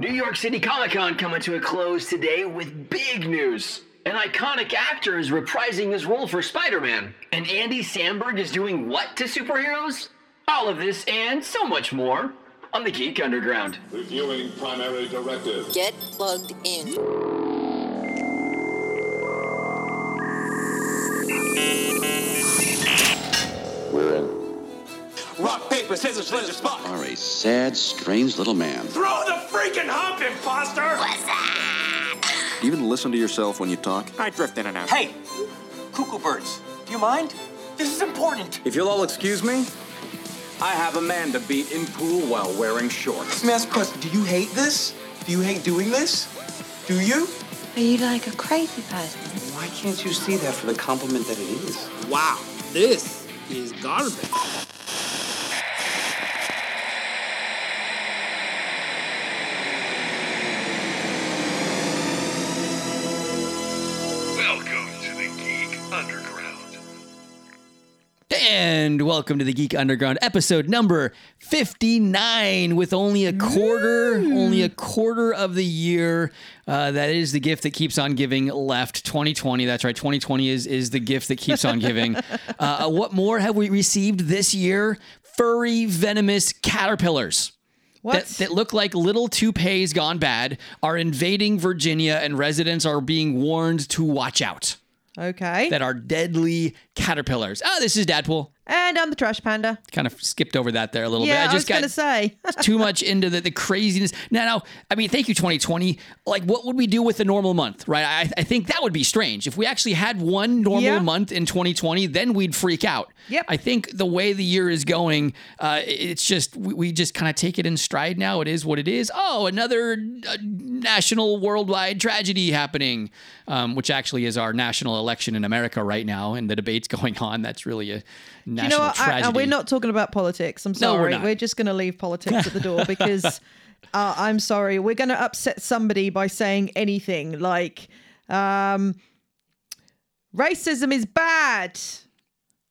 New York City Comic Con coming to a close today with big news. An iconic actor is reprising his role for Spider Man. And Andy Samberg is doing what to superheroes? All of this and so much more on the Geek Underground. Reviewing primary directive. Get plugged in. Paper, scissors, scissors, spot. are a sad, strange little man. Throw the freaking hump, imposter! Do you even listen to yourself when you talk? I drift in and out. Hey, cuckoo birds, do you mind? This is important. If you'll all excuse me, I have a man to beat in pool while wearing shorts. Let me ask a question. Do you hate this? Do you hate doing this? Do you? Are you like a crazy person? Why can't you see that for the compliment that it is? Wow, this is garbage. And welcome to the Geek Underground episode number 59 with only a quarter, only a quarter of the year. Uh, that is the gift that keeps on giving left 2020. That's right. 2020 is, is the gift that keeps on giving. uh, what more have we received this year? Furry, venomous caterpillars. That, that look like little toupees gone bad are invading Virginia, and residents are being warned to watch out. Okay. That are deadly caterpillars. Oh, this is Dadpool. and I'm the trash panda. Kind of skipped over that there a little yeah, bit. I, I was going to say. too much into the, the craziness. Now, now, I mean, thank you, 2020. Like, what would we do with a normal month, right? I, I think that would be strange. If we actually had one normal Yeah. month in 2020, then we'd freak out. Yep. I think the way the year is going, uh, it's just, we, we just kind of take it in stride now. It is what it is. Oh, another uh, national worldwide tragedy happening, um, which actually is our national election in America right now, and the debate's going on. That's really a national you know what? Tragedy. I- we're not talking about politics. I'm No, we're sorry. not. we're just going to leave politics at the door because uh, I'm sorry. We're going to upset somebody by saying anything like um, racism is bad.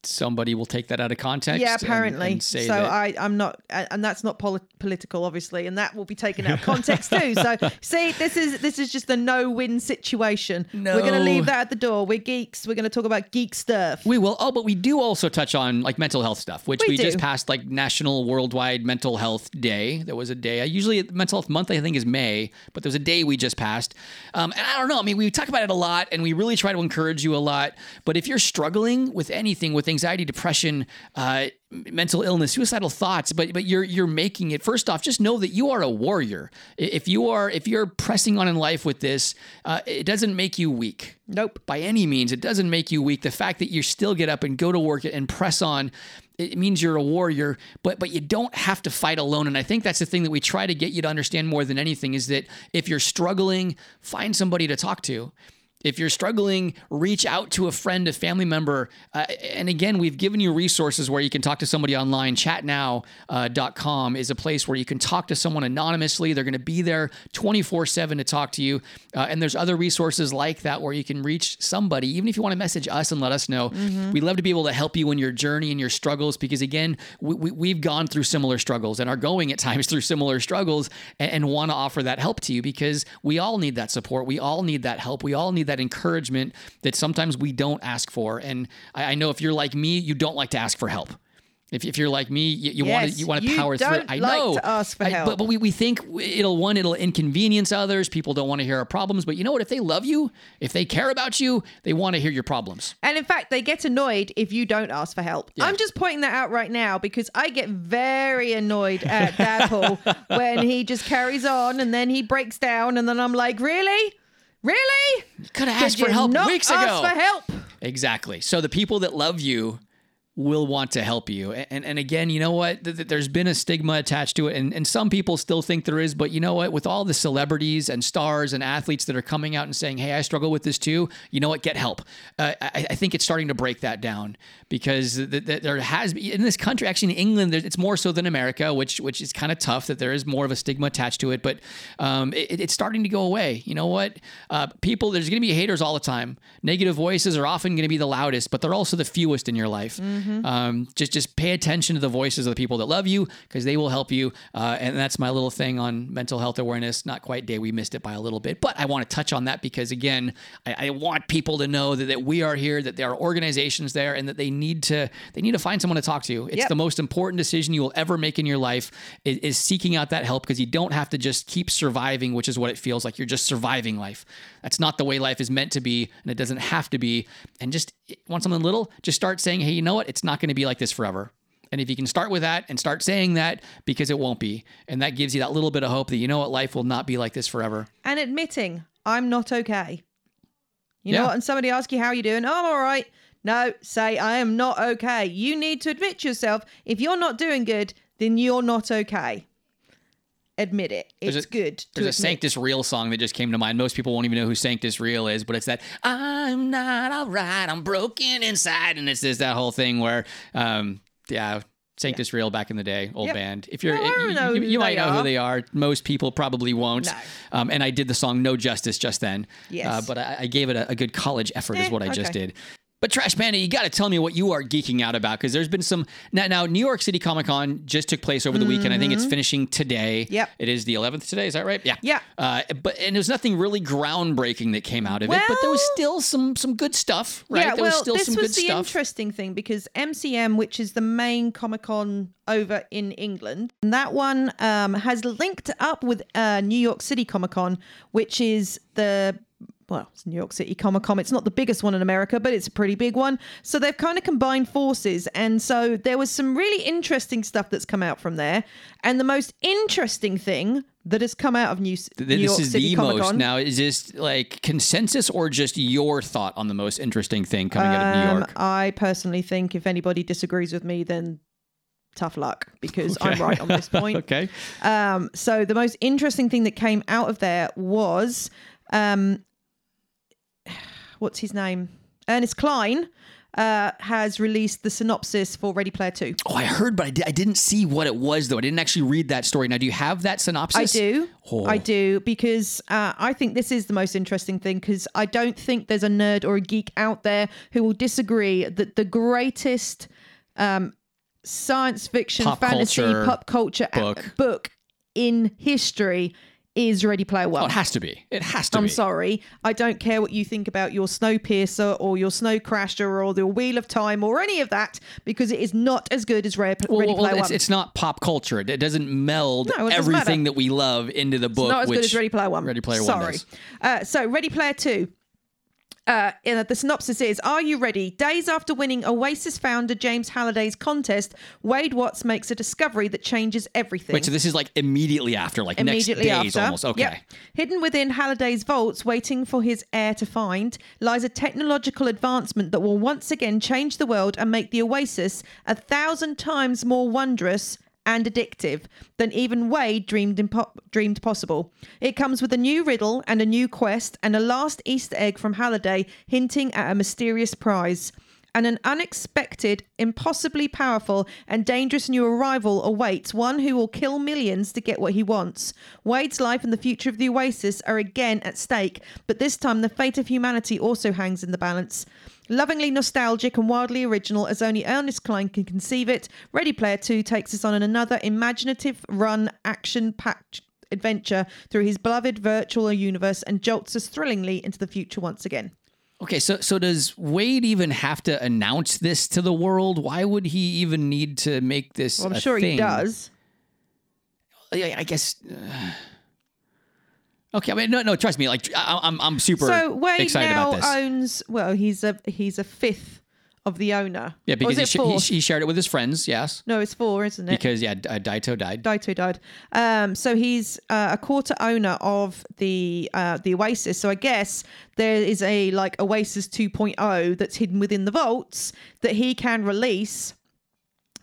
Somebody will take that out of context. yeah, apparently. and say so that- I, I'm not, and that's not poli- political, obviously, and that will be taken out of context too. So see, this is this is just a no-win situation. We're going to leave that at the door. We're geeks. We're going to talk about geek stuff. We will. Oh, but we do also touch on like mental health stuff, which We we, just passed like National Worldwide Mental Health Day. There was a day. I usually Mental Health Month I think is May, but there's a day we just passed. Um, and I don't know. I mean, we talk about it a lot, and we really try to encourage you a lot. But if you're struggling with anything, with anxiety, depression, uh, mental illness, suicidal thoughts, but but you're you're making it. First off, just know that you are a warrior. If you are if you're pressing on in life with this, uh, it doesn't make you weak Nope. by any means. It doesn't make you weak. The fact that you still get up and go to work and press on, it means you're a warrior. But but you don't have to fight alone. And I think that's the thing that we try to get you to understand more than anything is that if you're struggling, find somebody to talk to. If you're struggling, reach out to a friend, a family member. Uh, and again, we've given you resources where you can talk to somebody online. Chatnow.com is a place where you can talk to someone anonymously. They're going to be there 24 7 to talk to you. Uh, and there's other resources like that where you can reach somebody, even if you want to message us and let us know. We'd love to be able to help you in your journey and your struggles because, again, we, we, we've gone through similar struggles and are going at times through similar struggles and, and want to offer that help to you because we all need that support. We all need that help. We all need that encouragement that sometimes we don't ask for. And I, I know if you're like me, you don't like to ask for help. If, if you're like me, you, want to you want to power through it. I like know, to ask for I- help. but but we, we think it'll one it'll inconvenience others. People don't want to hear our problems. But you know what? If they love you, if they care about you, they want to hear your problems. And in fact, they get annoyed if you don't ask for help. I'm just pointing that out right now because I get very annoyed at Dadpool when he just carries on and then he breaks down, and then I'm like, really? Really? Could have asked for help weeks ask ago. for help. Exactly. So the people that love you will want to help you. And and again, you know what? Th- th- There's been a stigma attached to it, and, and some people still think there is. But you know what? With all the celebrities and stars and athletes that are coming out and saying, "Hey, I struggle with this too," you know what? Get help. Uh, I, I think it's starting to break that down because th- th- there has been in this country, actually in England, it's more so than America, which which is kind of tough that there is more of a stigma attached to it. But um, it, it's starting to go away. You know what? Uh, people, there's going to be haters all the time. Negative voices are often going to be the loudest, but they're also the fewest in your life. Mm-hmm. Um, just just pay attention to the voices of the people that love you because they will help you. Uh, and that's my little thing on mental health awareness. Not quite day, we missed it by a little bit, but I want to touch on that because again, I, I want people to know that, that we are here, that there are organizations there, and that they need to they need to find someone to talk to. It's Yep. the most important decision you will ever make in your life is, is seeking out that help because you don't have to just keep surviving, which is what it feels like. You're just surviving life. That's not the way life is meant to be, and it doesn't have to be. And just want something little, just start saying, hey, you know what? It's not going to be like this forever. And if you can start with that and start saying that, because it won't be, and that gives you that little bit of hope that you know what, life will not be like this forever. And admitting I'm not okay. You Yeah. know what? And somebody asks you how you doing. Oh, I'm all right. No, say I am not okay. You need to admit to yourself if you're not doing good, then you're not okay. Admit it. There's It's a- good to There's a. Sanctus Real song that just came to mind. Most people won't even know who Sanctus Real is, but it's that I'm not all right, I'm broken inside, and it's just that whole thing where, um, yeah. Sanctus Real back in the day, old Yep. band. If you're, No, you, know you- you might know who they are. Most people probably won't. No. Um, and I did the song "No Justice" just then. Yes. Uh, but I, I gave it a, a good college effort, is Eh, what I just did. But Trash Panda, you got to tell me what you are geeking out about because there's been some now. Now, New York City Comic Con just took place over the weekend. I think it's finishing today. Mm-hmm. Yep. It is the 11th today. Is that right? Yeah. Yeah. Uh, but and there's nothing really groundbreaking that came out of it, but there was still some some good stuff. Right. Yeah, there well, was still some good stuff. this some was good the stuff. interesting thing because MCM, which is the main Comic Con over in England, that one um, has linked up with uh, New York City Comic Con, which is the well, it's New York City Comic Con. It's not the biggest one in America, but it's a pretty big one. So they've kind of combined forces, and so there was some really interesting stuff that's come out from there. And the most interesting thing that has come out of New, New this York is City the Comic most. Now, is this like consensus or just your thought on the most interesting thing coming out of New Um, York? I personally think if anybody disagrees with me, then tough luck because I'm right on this point. okay. Um, so the most interesting thing that came out of there was, um, what's his name? Ernest Cline uh, has released the synopsis for Ready Player Two. Oh, I heard, but I, di- I didn't see what it was though. I didn't actually read that story. Now, do you have that synopsis? I do. Oh. I do because uh, I think this is the most interesting thing because I don't think there's a nerd or a geek out there who will disagree that the greatest um, science fiction, Pop fantasy, culture pop culture a- book. book in history is Ready Player One. Oh, it has to be. It has to be. I'm be. sorry. I don't care what you think about your Snowpiercer or your Snow Crasher or the Wheel of Time or any of that because it is not as good as Re- Well, Ready well, Player it's, One. it's not pop culture. It doesn't meld No, it everything that we love into the book. not as which good as Ready Player One. Ready Player One Sorry. Uh, so Ready Player Two. Uh, the synopsis is: Are you ready? Days after winning Oasis founder James Halliday's contest, Wade Watts makes a discovery that changes everything. Wait, so this is like immediately after, like Immediately next days after. almost. Okay. Yep. Hidden within Halliday's vaults, waiting for his heir to find, lies a technological advancement that will once again change the world and make the Oasis a thousand times more wondrous and addictive than even Wade dreamed impo- dreamed possible. It comes with a new riddle and a new quest and a last Easter egg from Halliday hinting at a mysterious prize. And an unexpected, impossibly powerful, and dangerous new arrival awaits one who will kill millions to get what he wants. Wade's life and the future of the Oasis are again at stake, but this time the fate of humanity also hangs in the balance. Lovingly nostalgic and wildly original as only Ernest Cline can conceive it, Ready Player 2 takes us on another imaginative run, action packed adventure through his beloved virtual universe and jolts us thrillingly into the future once again. Okay, so so does Wade even have to announce this to the world? Why would he even need to make this? Well, I'm sure he does. I, I guess. uh, okay, I mean, no, no. Trust me. Like, I, I'm, I'm super So Wade excited now about this. owns. Well, he's a he's a fifth of the owner. yeah, because he, sh- he, shared it with his friends. Yes, no, it's four, isn't it? because yeah, D- uh, Daito died. Daito died. Um, so he's uh, a quarter owner of the uh, the Oasis. So I guess there is a like Oasis 2.0 that's hidden within the vaults that he can release,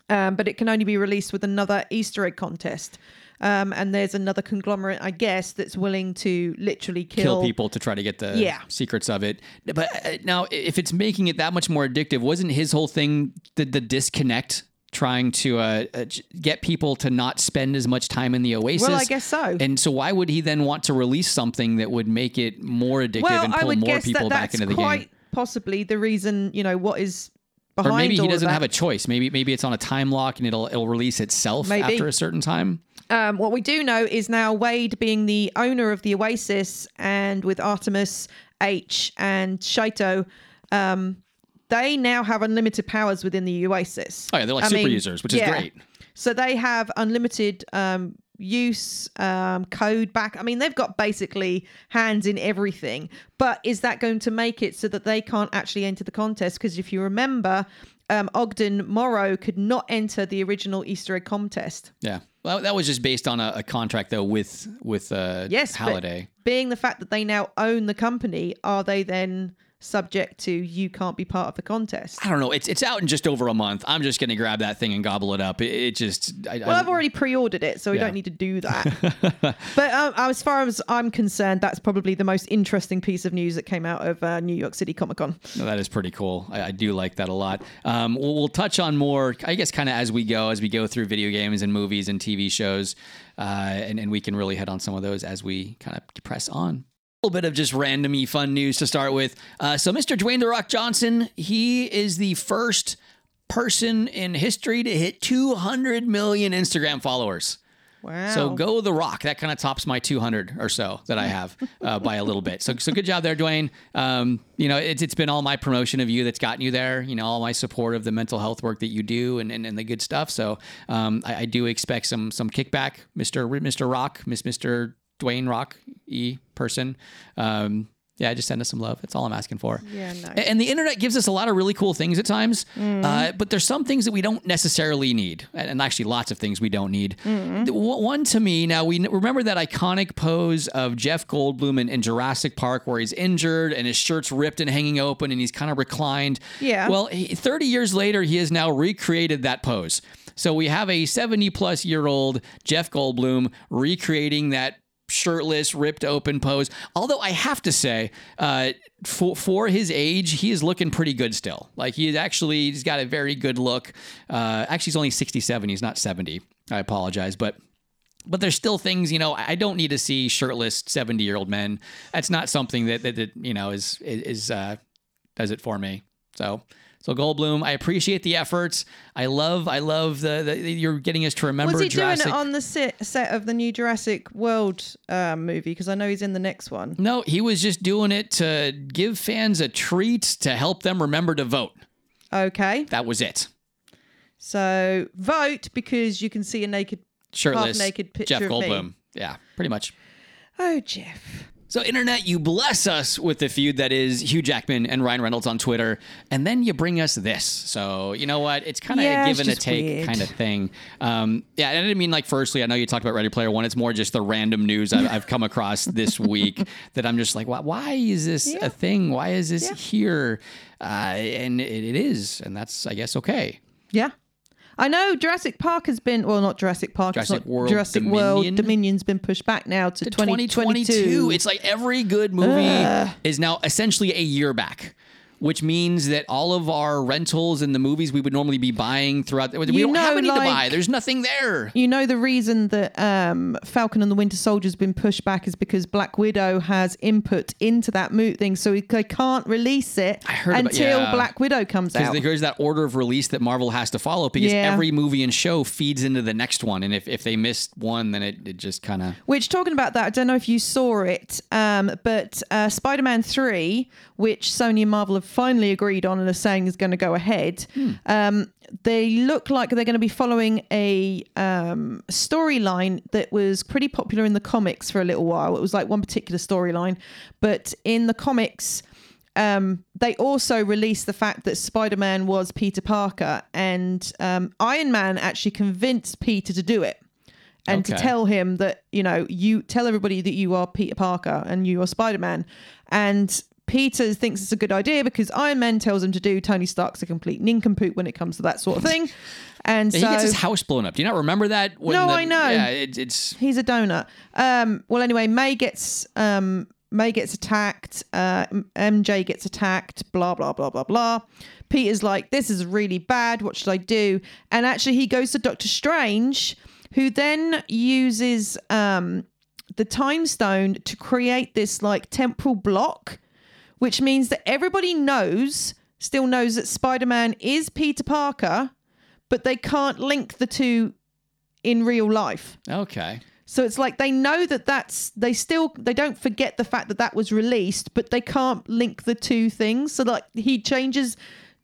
um, but it can only be released with another Easter egg contest. Um, and there's another conglomerate, I guess, that's willing to literally kill, kill people to try to get the Yeah. secrets of it. But uh, now, if it's making it that much more addictive, wasn't his whole thing the, the disconnect? Trying to uh, uh, get people to not spend as much time in the oasis. Well, I guess so. And so, why would he then want to release something that would make it more addictive well, and I pull would more guess people that back into the quite game? possibly the reason. You know what is behind or maybe he doesn't have a choice. Maybe maybe it's on a time lock and it'll it'll release itself Maybe. after a certain time. Um, what we do know is now Wade being the owner of the Oasis and with Artemis, H, and Shoto, um, they now have unlimited powers within the Oasis. Oh yeah, they're like I super mean, users, which is great. So they have unlimited um, use, um, code back. I mean, they've got basically hands in everything. But is that going to make it so that they can't actually enter the contest? Because if you remember, um, Ogden Morrow could not enter the original Easter egg contest. Yeah. Well, that was just based on a, a contract though with with uh, Yes, Halliday. being the fact that they now own the company, are they then subject to you can't be part of the contest? I don't know. It's it's out in just over a month. I'm just gonna grab that thing and gobble it up. It, it just. I, Well, I've already pre-ordered it, so we Yeah. don't need to do that. but um, as far as I'm concerned, that's probably the most interesting piece of news that came out of uh, New York City Comic Con. No, that is pretty cool. I, I do like that a lot. Um, we'll, we'll touch on more, I guess, kind of as we go, as we go through video games and movies and TV shows, uh, and, and we can really hit on some of those as we kind of press on. A little bit of just randomy fun news to start with. Uh, so, Mr. Dwayne The Rock Johnson, he is the first person in history to hit 200 million Instagram followers. Wow. So go the rock. That kind of tops my 200 or so that I have uh, by a little bit. So so good job there, Dwayne. Um, you know, it's it's been all my promotion of you that's gotten you there. You know, all my support of the mental health work that you do and and, and the good stuff. So um, I, I do expect some some kickback, Mister Mister Rock, Miss Mister Dwayne Rock e person. Um, yeah, just send us some love. That's all I'm asking for. Yeah, nice. And the internet gives us a lot of really cool things at times, uh, but there's some things that we don't necessarily need, and actually lots of things we don't need. W- One to me now, we remember that iconic pose of Jeff Goldblum in, in Jurassic Park where he's injured and his shirt's ripped and hanging open and he's kind of reclined. Yeah. Well, he, 30 years later, he has now recreated that pose. So we have a 70 plus year old Jeff Goldblum recreating that shirtless, ripped open pose. Although I have to say, uh, for for his age, he is looking pretty good still. Like he is actually, he's got a very good look. Uh, actually, he's only 67. He's not 70. I apologize, but. But there's still things, you know. I don't need to see shirtless 70 year old men. That's not something that, that, that you know is is uh, does it for me. So so Goldblum, I appreciate the efforts. I love I love the, the you're getting us to remember Was he Jurassic. doing it on the set, set of the new Jurassic World uh, movie? Because I know he's in the next one. No, he was just doing it to give fans a treat to help them remember to vote. Okay. That was it. So vote because you can see a naked, Shirtless half-naked picture Jeff of Goldblum. Yeah, pretty much. Oh, Jeff. So, internet, you bless us with the feud that is Hugh Jackman and Ryan Reynolds on Twitter, and then you bring us this. So, you know what? It's kind of Yeah, a give and a take weird. kind of thing. Um, yeah, and I didn't mean like, firstly, I know you talked about Ready Player One. It's more just the random news I've, I've come across this week that I'm just like, why, why is this a thing? Why is this here? Uh, and it, it is, and that's, I guess, okay. Yeah. I know Jurassic Park has been, well, not Jurassic Park. it's Jurassic not- World Jurassic Dominion? World Dominion's been pushed back now to, 2022. 2022. It's like every good movie is now essentially a year back. Which means that all of our rentals and the movies we would normally be buying throughout, the, we You don't have know, any to buy. There's nothing there. You know the reason that um, Falcon and the Winter Soldier has been pushed back is because Black Widow has input into that moot thing, so they can't release it heard about- until yeah. Black Widow comes out. Because there's that order of release that Marvel has to follow because Yeah. every movie and show feeds into the next one. And if, if they missed one, then it, it just kind of. Which, talking about that, I don't know if you saw it, um, but uh, Spider Man 3, which Sony and Marvel have finally agreed on and are saying is going to go ahead, um, they look like they're going to be following a um, storyline that was pretty popular in the comics for a little while. It was like one particular storyline, but in the comics, um, they also released the fact that Spider Man was Peter Parker, and um, Iron Man actually convinced Peter to do it and to tell him that you know you tell everybody that you are Peter Parker and you are Spider Man, and Peter thinks it's a good idea because Iron Man tells him to do. Tony Stark's a complete nincompoop when it comes to that sort of thing, and he so gets his house blown up. Do you not remember that? When No, the- I know. Yeah, it, it's. he's a donut. Um, well, anyway, May gets um, May gets attacked. Uh, MJ gets attacked. Blah blah blah blah blah. Peter's like, "This is really bad. What should I do?" And actually, he goes to Doctor Strange, who then uses um, the Time Stone to create this like temporal block, which means that everybody knows still knows that Spider-Man is Peter Parker, but they can't link the two in real life. Okay. So it's like they know that that's they still they don't forget the fact that that was released, but they can't link the two things. So like he changes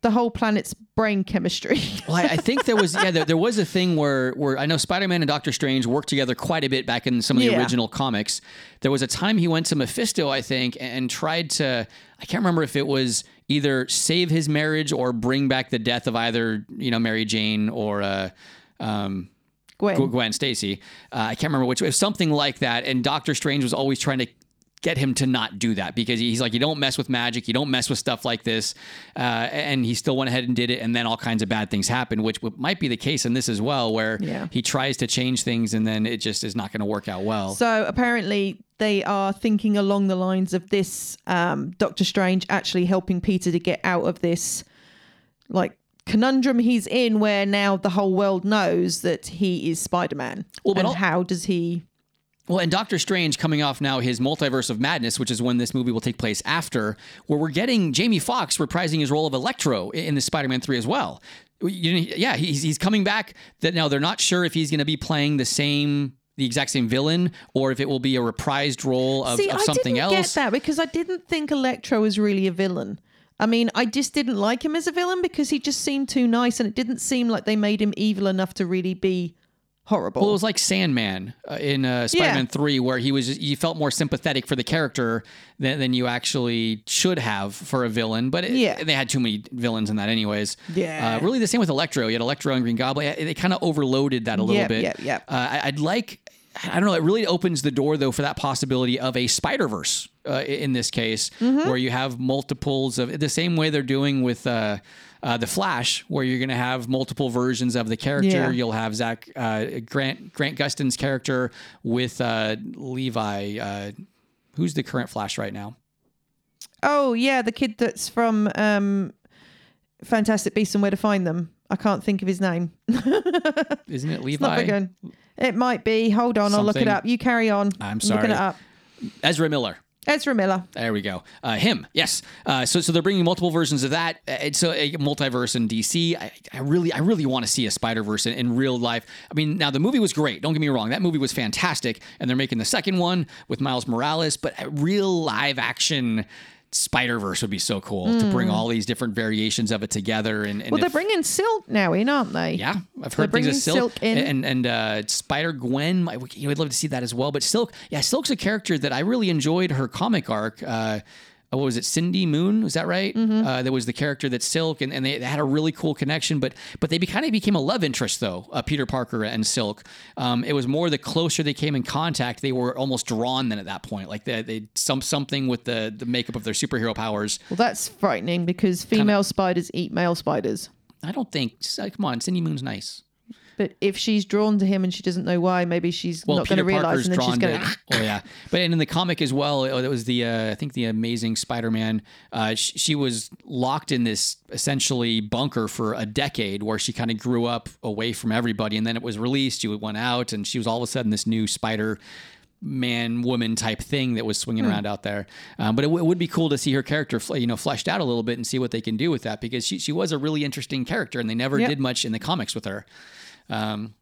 the whole planet's brain chemistry. well, I, I, think there was yeah there, there, was a thing where where I know Spider-Man and Doctor Strange worked together quite a bit back in some of the yeah. original comics. There was a time he went to Mephisto, I think, and tried to I can't remember if it was either save his marriage or bring back the death of either you know Mary Jane or uh, um, Gwen, Gwen Stacy. Uh, I can't remember which. It was something like that. And Doctor Strange was always trying to get him to not do that because he's like, you don't mess with magic, you don't mess with stuff like this. Uh, and he still went ahead and did it, and then all kinds of bad things happen, which might be the case in this as well, where yeah. he tries to change things and then it just is not going to work out well. So apparently, they are thinking along the lines of this um, Doctor Strange actually helping Peter to get out of this, like conundrum he's in where now the whole world knows that he is Spider-Man. Well, and how does he well, and Doctor Strange coming off now his multiverse of madness, which is when this movie will take place after, where we're getting Jamie Foxx reprising his role of Electro in the Spider-Man 3 as well. Yeah, he's, he's coming back. That now they're not sure if he's going to be playing the same the exact same villain or if it will be a reprised role of, See, of something I didn't else. Get that because I didn't think Electro was really a villain. I mean, I just didn't like him as a villain because he just seemed too nice, and it didn't seem like they made him evil enough to really be horrible. Well, it was like Sandman uh, in uh, Spider-Man yeah. Three, where he was you felt more sympathetic for the character than, than you actually should have for a villain. But it, yeah, they had too many villains in that, anyways. Yeah, uh, really the same with Electro. You had Electro and Green Goblin. They kind of overloaded that a little yep, bit. Yeah, yeah. Uh, I'd like I don't know. It really opens the door, though, for that possibility of a Spider Verse uh, in this case, mm-hmm. where you have multiples of the same way they're doing with uh, uh, the Flash, where you're going to have multiple versions of the character. Yeah. You'll have Zach uh, Grant Grant Gustin's character with uh, Levi. Uh, who's the current Flash right now? Oh yeah, the kid that's from um, Fantastic Beasts and Where to Find Them. I can't think of his name. Isn't it Levi? It might be. Hold on, I'll look it up. You carry on. I'm sorry. looking it up. Ezra Miller. Ezra Miller. There we go. Uh, him, yes. Uh, so, so they're bringing multiple versions of that. Uh, it's a, a multiverse in DC. I, I, really, I really want to see a Spider Verse in, in, real life. I mean, now the movie was great. Don't get me wrong. That movie was fantastic, and they're making the second one with Miles Morales. But a real live action Spider Verse would be so cool mm. to bring hmm. all these different variations of it together. And, and well, they're bringing Silk now in, aren't they? Yeah, I've heard things of Silk, Silk in. and and uh, Spider Gwen. You know, I'd love to see that as well. But Silk, yeah, Silk's a character that I really enjoyed her comic arc. Uh, uh, what was it, Cindy Moon? Was that right? Mm-hmm. Uh, there was the character that Silk, and, and they, they, had a really cool connection. But but they be, kind of became a love interest though, uh, Peter Parker and Silk. Um, it was more the closer they came in contact, they were almost drawn. Then at that point, like they they some something with the the makeup of their superhero powers. Well, that's frightening because female kinda, spiders eat male spiders. I don't think. Come on, Cindy Moon's nice. But if she's drawn to him and she doesn't know why, maybe she's well, not going to realize, and then she's going to. Oh yeah, but and in the comic as well, it was the uh, I think the Amazing Spider-Man. Uh, she, she, was locked in this essentially bunker for a decade, where she kind of grew up away from everybody, and then it was released. She went out, and she was all of a sudden this new Spider man woman type thing that was swinging hmm. around out there. Um, but it, w- it, would be cool to see her character, you know, fleshed out a little bit and see what they can do with that because she she was a really interesting character and they never yep. did much in the comics with her. Um,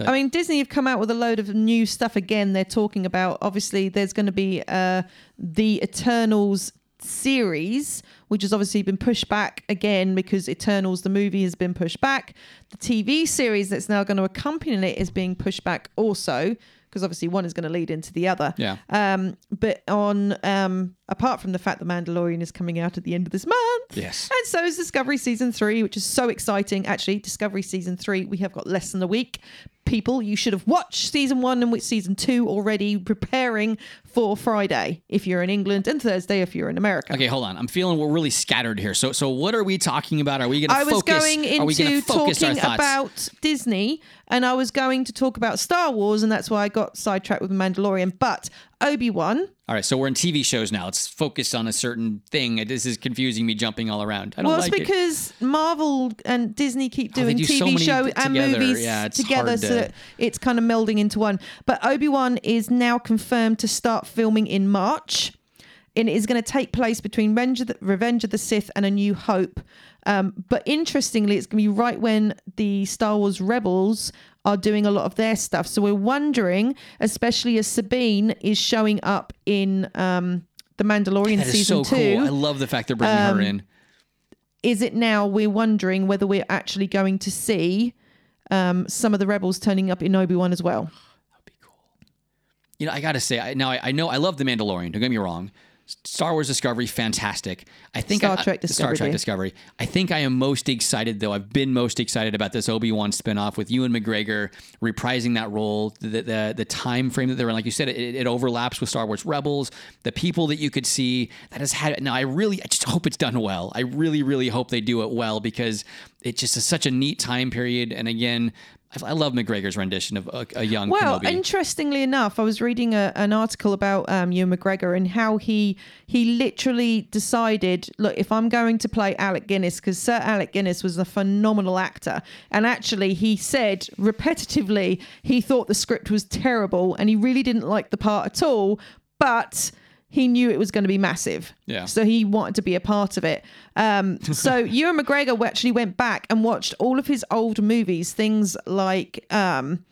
I mean, Disney have come out with a load of new stuff again. They're talking about obviously there's going to be uh, the Eternals series, which has obviously been pushed back again because Eternals, the movie, has been pushed back. The TV series that's now going to accompany it is being pushed back also because obviously one is going to lead into the other. Yeah. Um, but on um, apart from the fact that Mandalorian is coming out at the end of this month. Yes. And so is Discovery season three, which is so exciting. Actually, Discovery season three, we have got less than a week. People, you should have watched season one and which season two already, preparing for Friday if you're in England and Thursday if you're in America. Okay, hold on. I'm feeling we're really scattered here. So, so what are we talking about? Are we going to focus? I was going into talking about Disney, and I was going to talk about Star Wars, and that's why I got sidetracked with the Mandalorian. But Obi Wan. All right, so we're in TV shows now. It's focused on a certain thing. This is confusing me, jumping all around. I don't well, like it's because it. Marvel and Disney keep oh, doing do TV so show t- and together. movies yeah, together, to... so that it's kind of melding into one. But Obi Wan is now confirmed to start filming in March and it is going to take place between Revenge of the, Revenge of the Sith and A New Hope. Um, but interestingly, it's going to be right when the Star Wars Rebels are doing a lot of their stuff. So we're wondering, especially as Sabine is showing up in um, the Mandalorian That is season so two. cool. I love the fact they're bringing Um, her in. is it now we're wondering whether we're actually going to see um, some of the rebels turning up in Obi Wan as well? That'd be cool. You know, I gotta say, I, now I, I know I love the Mandalorian. Don't get me wrong. Star Wars Discovery, fantastic. I think Star I, uh, Trek I- Discovery, Star Trek. Discovery. I think I am most excited though. I've been most excited about this Obi Wan spinoff with Ewan McGregor reprising that role. The the, the time frame that they're in, like you said, it, it overlaps with Star Wars Rebels. The people that you could see that has had. Now I really, I just hope it's done well. I really, really hope they do it well because it just is such a neat time period. And again. I I love McGregor's rendition of a, a young Well, Kenobi. interestingly enough, I was reading a, an article about um, Ewan McGregor and how he he literally decided, look, if I'm going to play Alec Guinness, because Sir Alec Guinness was a phenomenal actor, and actually he said repetitively he thought the script was terrible and he really didn't like the part at all, but he knew it was going to be massive. Yeah. So he wanted to be a part of it. Um, so Ewan McGregor actually went back and watched all of his old movies, things like um,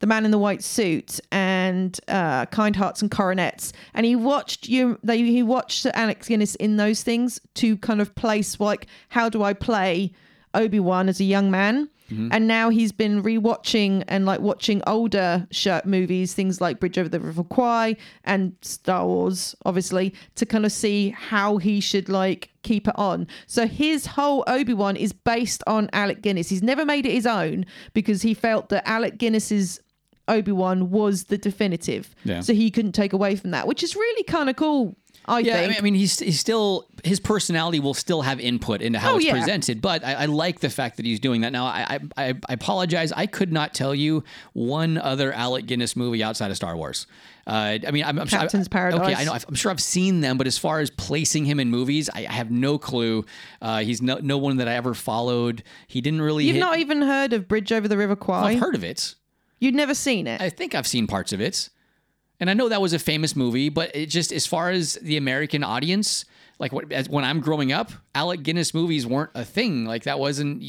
The Man in the White Suit and uh, Kind Hearts and Coronets, and he watched you. They, he watched Alex Guinness in those things to kind of place like how do I play Obi Wan as a young man. Mm-hmm. And now he's been rewatching and like watching older shirt movies, things like Bridge Over the River Kwai and Star Wars, obviously, to kind of see how he should like keep it on. So his whole Obi Wan is based on Alec Guinness. He's never made it his own because he felt that Alec Guinness's Obi Wan was the definitive. Yeah. So he couldn't take away from that, which is really kind of cool. I yeah, I think. mean, I mean, he's, he's still his personality will still have input into how Oh, it's yeah. presented. But I, I like the fact that he's doing that now. I, I I apologize. I could not tell you one other Alec Guinness movie outside of Star Wars. Uh, I mean, I'm, I'm sure- Captain's Okay, Paradise. I know. I'm sure I've seen them, but as far as placing him in movies, I, I have no clue. Uh, he's no no one that I ever followed. He didn't really. You've hit, not even heard of Bridge Over the River Kwai? I've heard of it. You'd never seen it. I think I've seen parts of it. And I know that was a famous movie, but it just as far as the American audience, like what, as, when I'm growing up, Alec Guinness movies weren't a thing. Like that wasn't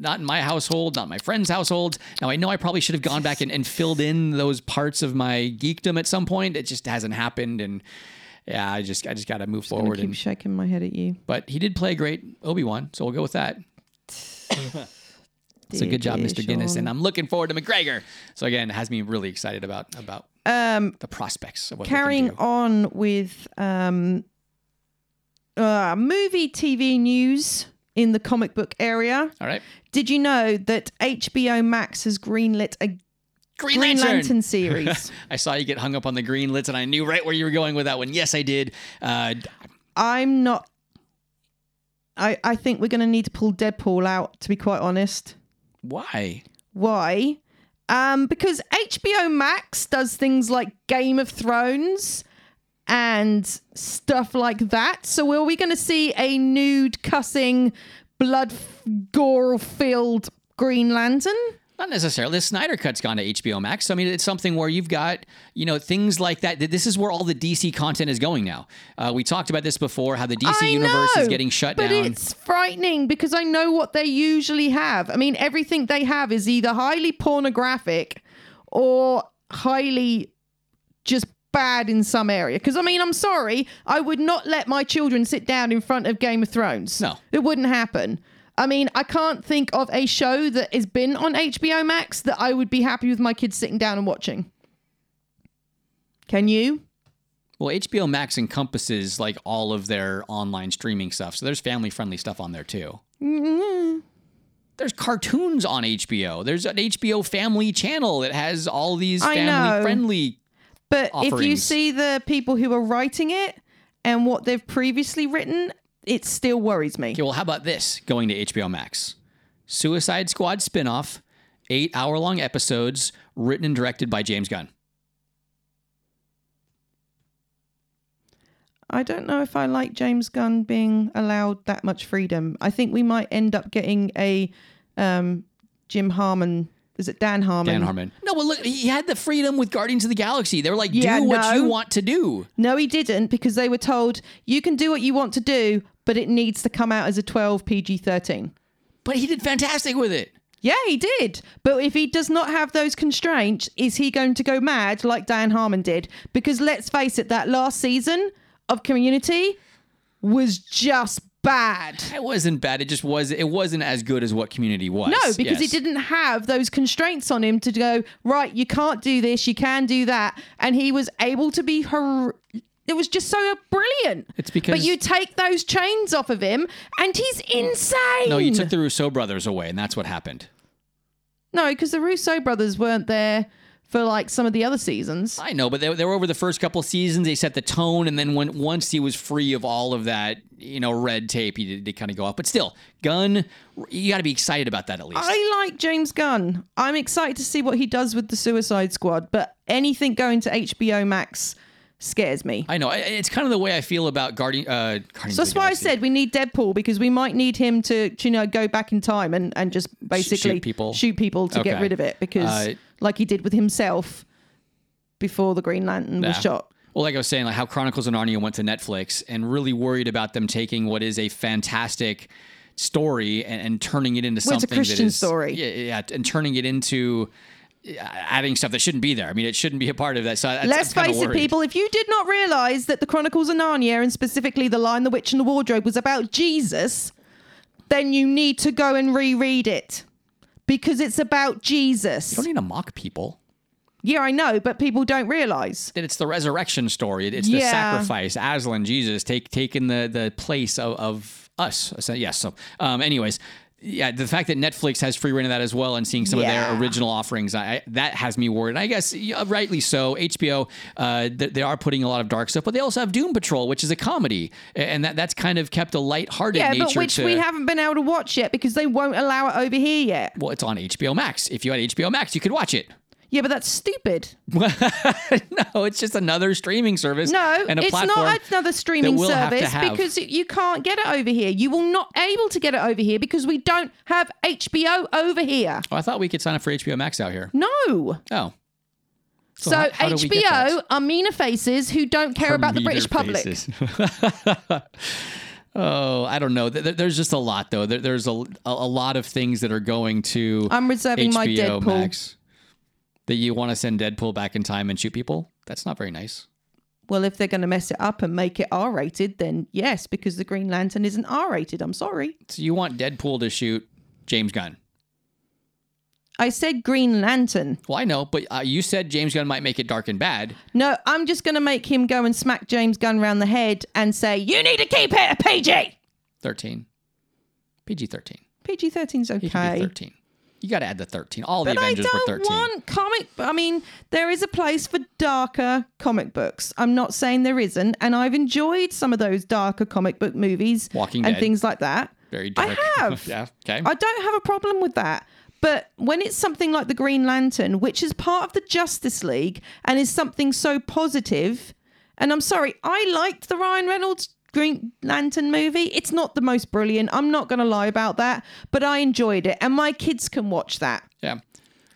not in my household, not my friends' households. Now I know I probably should have gone back and, and filled in those parts of my geekdom at some point. It just hasn't happened, and yeah, I just I just got to move forward. I'm gonna forward. keep And, shaking my head at you. but he did play a great Obi Wan, so we'll go with that. It's a good job, Mr. Guinness, and I'm looking forward to McGregor. So again, it has me really excited about about Um, the prospects of what carrying they can do. on with um, uh, movie TV news in the comic book area. All right, Did you know that HBO Max has greenlit a Green, Green Lantern. Lantern series? I saw you get hung up on the green lits, and I knew right where you were going with that one. Yes, I did. Uh, I'm not. I I think we're going to need to pull Deadpool out. To be quite honest. why? Why? Um, because HBO Max does things like Game of Thrones and stuff like that. So are we going to see a nude, cussing, blood, gore filled Green Lantern? Not necessarily. The Snyder Cut's gone to HBO Max. I mean, it's something where you've got, you know, things like that. This is where all the DC content is going now. Uh, we talked about this before, how the DC I universe know, is getting shut but down. it's frightening because I know what they usually have. I mean, everything they have is either highly pornographic or highly just bad in some area. Because I mean, I'm sorry, I would not let my children sit down in front of Game of Thrones. No. it wouldn't happen. I mean, I can't think of a show that has been on HBO Max that I would be happy with my kids sitting down and watching. Can you? Well, HBO Max encompasses like all of their online streaming stuff. So there's family friendly stuff on there too. Mm-hmm. There's cartoons on HBO. There's an HBO family channel that has all these I know. family friendly. But if you see the people who are writing it and what they've previously written, it still worries me. Okay, well, how about this going to HBO Max? Suicide Squad spinoff, eight hour long episodes, written and directed by James Gunn. I don't know if I like James Gunn being allowed that much freedom. I think we might end up getting a um, Jim Harmon Is it Dan Harmon? Dan Harmon. No, well, look, he had the freedom with Guardians of the Galaxy. They were like, Yeah, do what no. you want to do. No, he didn't because they were told you can do what you want to do, but it needs to come out as a 12 PG 13. But he did fantastic with it. Yeah, he did. But if he does not have those constraints, is he going to go mad like Dan Harmon did? Because let's face it, that last season of Community was just bad. It wasn't bad. It just was. It wasn't as good as what Community was. No, because he didn't have those constraints on him to go, right, you can't do this, you can do that. And he was able to be hor- it was just so brilliant. It's because- But you take those chains off of him and he's insane. No, you took the Russo brothers away, and that's what happened. No, because the Russo brothers weren't there for like some of the other seasons. I know, but they, they were over the first couple seasons. They set the tone, and then when once he was free of all of that, you know, red tape, he did, they kind of go off. But still, Gunn, you got to be excited about that at least. I like James Gunn. I'm excited to see what he does with the Suicide Squad, but anything going to HBO Max scares me. I know. It's kind of the way I feel about Guardian. Uh, Guardians So that's why I said we need Deadpool because we might need him to, you know, go back in time and, and just basically shoot people. shoot people to get rid of it because, Uh, like he did with himself before the Green Lantern was shot. Well, like I was saying, like how Chronicles of Narnia went to Netflix, and really worried about them taking what is a fantastic story and, and turning it into Well, it's a Christian that is story. Yeah, yeah, and turning it into adding stuff that shouldn't be there. I mean, it shouldn't be a part of that. So Let's I'm face it, people. If you did not realize that the Chronicles of Narnia and specifically the Lion, the Witch, and the Wardrobe was about Jesus, then you need to go and reread it because it's about Jesus. You don't need to mock people. Yeah, I know, but people don't realize. That it's the resurrection story. It- It's the Yeah. sacrifice. Aslan, Jesus, take taking the the place of, of us. So, yes. So, um, anyways. Yeah, the fact that Netflix has free reign of that as well, and seeing some of their original offerings, I, I, that has me worried. And I guess yeah, rightly so. HBO, uh, th- they are putting a lot of dark stuff, but they also have Doom Patrol, which is a comedy, and that that's kind of kept a lighthearted Yeah, nature Yeah, but which to. we haven't been able to watch yet because they won't allow it over here yet. well, it's on HBO Max. If you had HBO Max, you could watch it. Yeah, but that's stupid. no, it's just another streaming service. No, and a it's platform not another streaming we'll service have. because you can't get it over here. You will not able to get it over here because we don't have HBO over here. Oh, I thought we could sign up for HBO Max out here. No. Oh. So, how- how get HBO are meaner faces who don't care about the British public. oh, I don't know. There- there- There's just a lot, though. There's a, a lot of things that are going to. I'm reserving my HBO Deadpool. Max. That you want to send Deadpool back in time and shoot people? That's not very nice. Well, if they're going to mess it up and make it R rated, then yes, because the Green Lantern isn't R rated. I'm sorry. So you want Deadpool to shoot James Gunn? I said Green Lantern. Well, I know, but uh, you said James Gunn might make it dark and bad. No, I'm just going to make him go and smack James Gunn round the head and say, You need to keep it a PG. 13. PG 13. PG 13's He can okay. be 13. You got to add the 13. All the But I Avengers were don't 13. want comic. I mean, there is a place for darker comic books. I'm not saying there isn't, and I've enjoyed some of those darker comic book movies Walking and Dead. things like that. Very dark. I have. yeah. Okay. I don't have a problem with that. But when it's something like the Green Lantern, which is part of the Justice League and is something so positive, and I'm sorry, I liked the Ryan Reynolds Green Lantern movie. It's not the most brilliant. I'm not going to lie about that, but I enjoyed it, and my kids can watch that. yeah.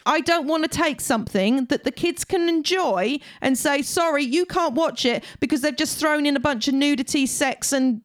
I don't want to take something that the kids can enjoy and say, sorry, you can't watch it because they've just thrown in a bunch of nudity, sex, and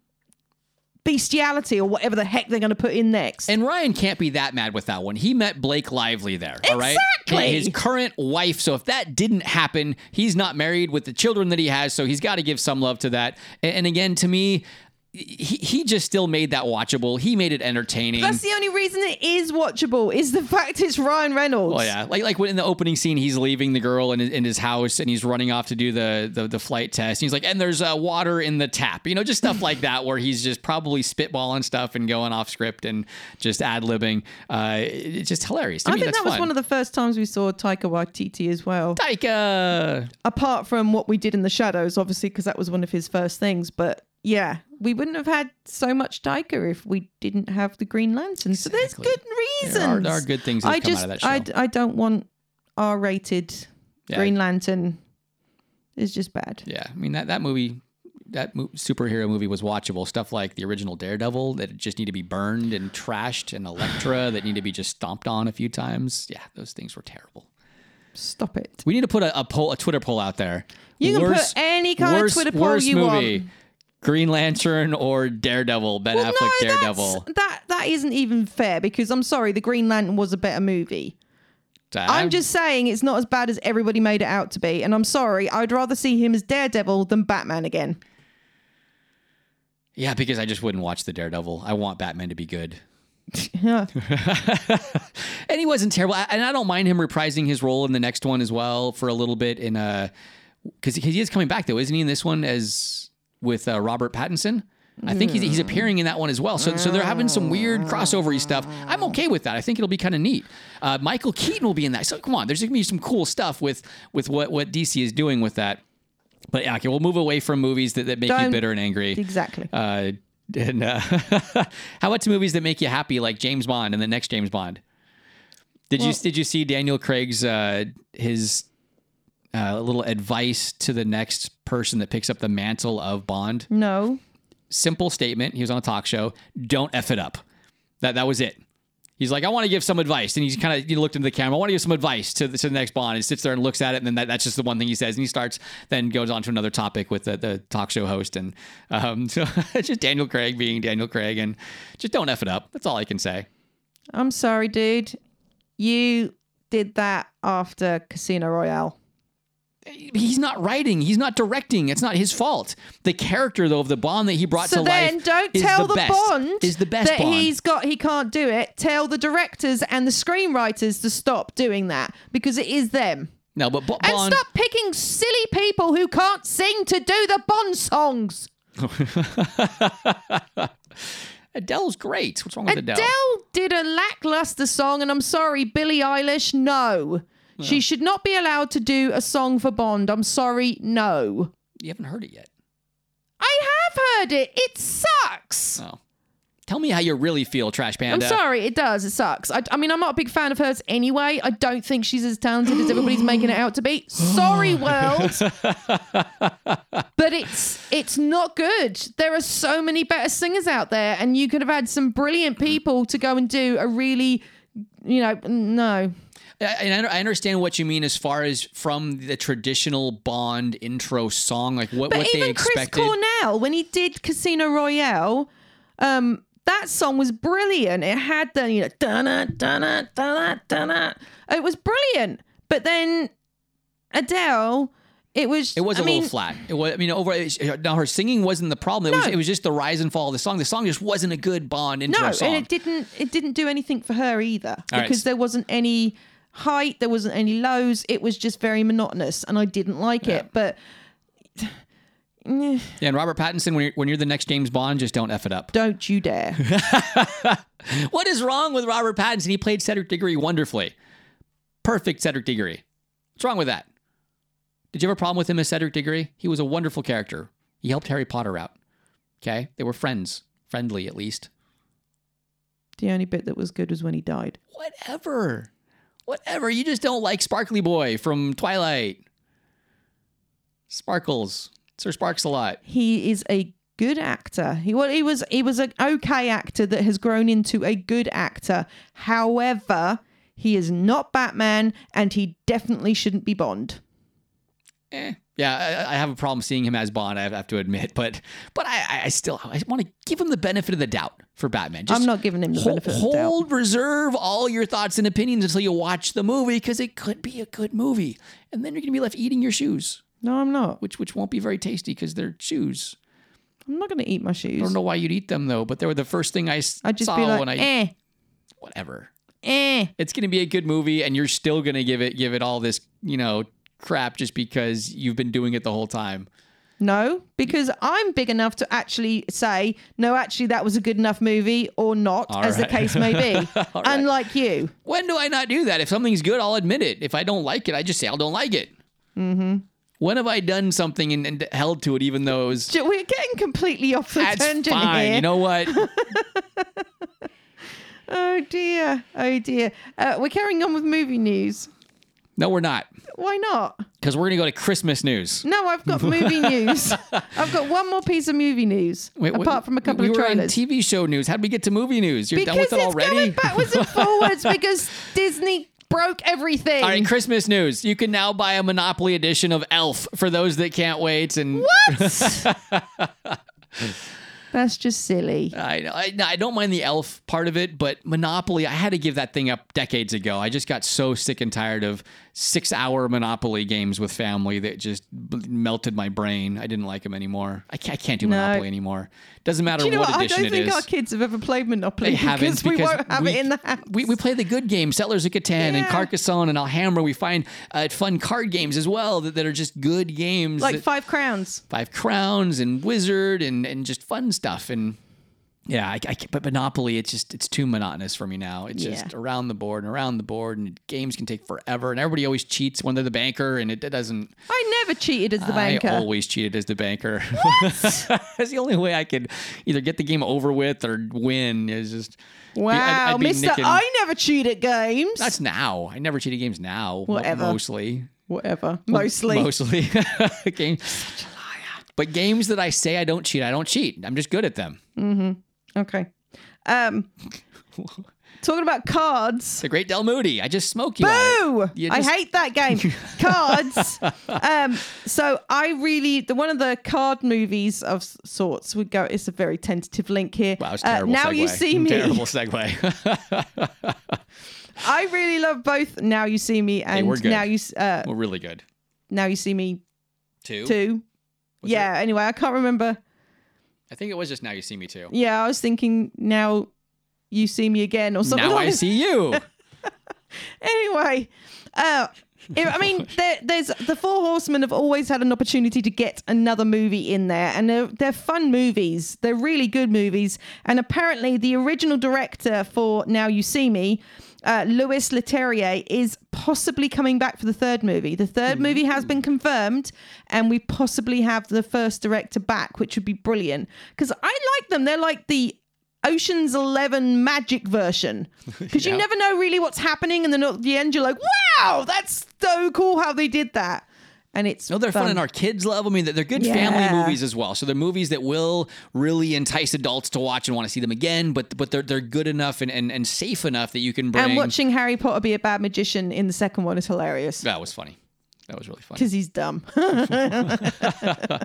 bestiality or whatever the heck they're going to put in next. And Ryan can't be that mad with that one. He met Blake Lively there, all right? Exactly. His current wife. So if that didn't happen, he's not married with the children that he has. So he's got to give some love to that. And again, to me, he, he just still made that watchable. He made it entertaining. That's the only reason it is watchable is the fact it's Ryan Reynolds. Oh yeah, like like when in the opening scene he's leaving the girl in his, in his house and he's running off to do the the, the flight test. he's like, and there's uh, water in the tap, you know, just stuff like that where he's just probably spitballing stuff and going off script and just ad libbing. Uh, it- it's just hilarious. To I me, think that was fun. one of the first times we saw Taika Waititi as well. Taika. Apart from what we did in the shadows, obviously, because that was one of his first things. But yeah, we wouldn't have had so much Taika if we didn't have the Green Lantern. So there's Exactly. good There reasons. are- there are good things that I have come out just, of that show. I, d- I don't want R-rated Yeah. Green Lantern. It's just bad. Yeah, I mean that that movie that superhero movie was watchable. Stuff like the original Daredevil that just need to be burned and trashed, and Elektra that need to be just stomped on a few times. Yeah, those things were terrible. Stop it. We need to put a, a poll, a Twitter poll out there. You can put any kind of Twitter poll worst you movie, want. Green Lantern or Daredevil? Ben Well, Affleck no, Daredevil. that that isn't even fair because I'm sorry, the Green Lantern was a better movie. I'm just saying it's not as bad as everybody made it out to be, and I'm sorry. I'd rather see him as Daredevil than Batman again. yeah, because I just wouldn't watch the Daredevil. I want Batman to be good. Yeah. and he wasn't terrible. And I don't mind him reprising his role in the next one as well for a little bit. In uh, because he is coming back though, isn't he? In this one as with uh, Robert Pattinson. I think he's, he's appearing in that one as well. So, so they're having some weird crossovery stuff. I'm okay with that. I think it'll be kind of neat. Uh, Michael Keaton will be in that. So come on, there's gonna be some cool stuff with with what what DC is doing with that. But yeah, okay, we'll move away from movies that, that make you bitter and angry. Exactly. Uh, and uh, how about some movies that make you happy, like James Bond and the next James Bond? Did you did you see Daniel Craig's uh, his uh, little advice to the next person that picks up the mantle of Bond? No. Simple statement. He was on a talk show. Don't f it up. That that was it. He's like, I want to give some advice, and he's kind of he looked into the camera. I want to give some advice to the, to the next Bond. And sits there and looks at it, and then that, that's just the one thing he says. And he starts, then goes on to another topic with the, the talk show host, and um, so just Daniel Craig being Daniel Craig, and just don't f it up. That's all I can say. I'm sorry, dude. You did that after Casino Royale. He's not writing. He's not directing. It's not his fault. The character though of the Bond that he brought so to then life don't is tell the, the, best. Bond is the best that Bond. he's got he can't do it. Tell the directors and the screenwriters to stop doing that because it is them. no, but Bo- And stop picking silly people who can't sing to do the Bond songs. Adele's great. What's wrong with Adele? Adele did a lackluster song, and I'm sorry, Billie Eilish, no. She should not be allowed to do a song for Bond. I'm sorry, no. You haven't heard it yet. I have heard it. It sucks. Oh. Tell me how you really feel, Trash Panda. I'm sorry, it does. It sucks. I, I mean, I'm not a big fan of hers anyway. I don't think she's as talented as everybody's making it out to be. Sorry, world. but it's it's not good. There are so many better singers out there, and you could have had some brilliant people to go and do a really, you know, no. And I I understand what you mean as far as from the traditional Bond intro song, like what, But what even they Chris expected. Cornell, when he did Casino Royale, um, that song was brilliant. It had the you know da-na, da-na, da-na, da-na. It was brilliant. But then Adele, it was It was a a little flat. It was, I mean, over now her singing wasn't the problem. It was No. it was just the rise and fall of the song. The song just wasn't a good Bond intro No, song. and it didn't it didn't do anything for her either All right. because there wasn't any height, there wasn't any lows. It was just very monotonous, and I didn't like it. But yeah, and Robert Pattinson, when you're, when you're the next James Bond, just don't f it up. don't you dare. What is wrong with Robert Pattinson? He played Cedric Diggory wonderfully. Perfect Cedric Diggory. What's wrong with that? Did you have a problem with him as Cedric Diggory? He was a wonderful character. He helped Harry Potter out. Okay? They were friends. Friendly, at least. the only bit that was good was when he died. Whatever. Whatever. You just don't like Sparkly Boy from Twilight. Sparkles. Sir Sparks a lot. he is a good actor. He well, he was he was an okay actor that has grown into a good actor. However, he is not Batman, and he definitely shouldn't be Bond. Eh. Yeah, I, I have a problem seeing him as Bond. I have to admit, but but I, I still I want to give him the benefit of the doubt for Batman. I'm not giving him the hol- benefit of the doubt. Hold reserve all your thoughts and opinions until you watch the movie because it could be a good movie, and then you're gonna be left eating your shoes, No, I'm not. which which won't be very tasty because they're shoes. I'm not going to eat my shoes. I don't know why you'd eat them though, but they were the first thing I I'd just saw be like, when I eh, whatever. eh. It's gonna be a good movie, and you're still gonna give it give it all this you know crap just because you've been doing it the whole time. No, because I'm big enough to actually say, no, actually, that was a good enough movie or not, All as right. the case may be. All right. Unlike you. When do I not do that? If something's good, I'll admit it. If I don't like it, I just say I don't like it. Mm-hmm. When have I done something and, and held to it, even though it was We're getting completely off the that's tangent fine? here. You know what? Oh dear. Oh dear. Uh, we're carrying on with movie news. No, we're not. Why not? because we're gonna go to Christmas news. No, I've got movie news. I've got one more piece of movie news, Wait, wait, apart from a couple we of were on. TV show news. How did we get to movie news? You're because done with it already. it's already. going backwards and forwards because Disney broke everything. All right, Christmas news. You can now buy a Monopoly edition of Elf for those that can't wait. And what? That's just silly. I, know- I, I don't mind the elf part of it, but Monopoly, I had to give that thing up decades ago. I just got so sick and tired of six hour Monopoly games with family that just melted my brain. I didn't like them anymore. I can't, I can't do No. Monopoly anymore. Doesn't matter Do you know what what? I don't think our kids have ever played Monopoly They haven't because we because won't have we, it in the house. We, we play the good games, Settlers of Catan and Carcassonne and Alhambra. We find uh, fun card games as well that, that are just good games. like that- Five Crowns. Five Crowns and Wizard and and just fun stuff and yeah, I, I but Monopoly it's just it's too monotonous for me now. It's just around the board and around the board and games can take forever and everybody always cheats when they're the banker and it, it doesn't. I never cheated as the banker. I always cheated as the banker. That's the only way I could either get the game over with or win. Is just be- wow, I'd- I'd be Mister, nicking- I never cheat at games. That's now. I never cheat at games now. Whatever. Mostly. Whatever. Mostly. Mostly. Games. Such a liar. But games that I say I don't cheat, I don't cheat. I'm just good at them. Mm-hmm. Okay. Um, talking about cards. The Great Dalmuti. I just smoke you. Boo! You I hate that game. Cards. um, so I really the one of the card movies of sorts would go. It's a very tentative link here. Wow, it's Uh, terrible. now segue. you see me. Terrible segue. I really love both. Now you see me and we're good. now you uh, We're really good. now you see me Two. too. Was yeah. Anyway, I can't remember. I think it was just now you see me too. Yeah, I was thinking now you see me again or something. Now like I see you. anyway, uh, if- I mean, there, there's the Four Horsemen have always had an opportunity to get another movie in there, and they're, they're fun movies. They're really good movies, and apparently, the original director for Now You See Me. Uh, Louis Leterrier is possibly coming back for the third movie. The third movie has been confirmed, and we possibly have the first director back, which would be brilliant. Because I like them. They're like the Ocean's Eleven magic version because you never know really what's happening, and then at the end you're like, "Wow, that's so cool how they did that." And it's No, they're fun. and our kids love. 'em. I mean, they're good family movies as well. So they're movies that will really entice adults to watch and want to see them again. But but they're they're good enough and, and, and safe enough that you can bring. And watching Harry Potter be a bad magician in the second one is hilarious that was funny. That was really funny. because he's dumb.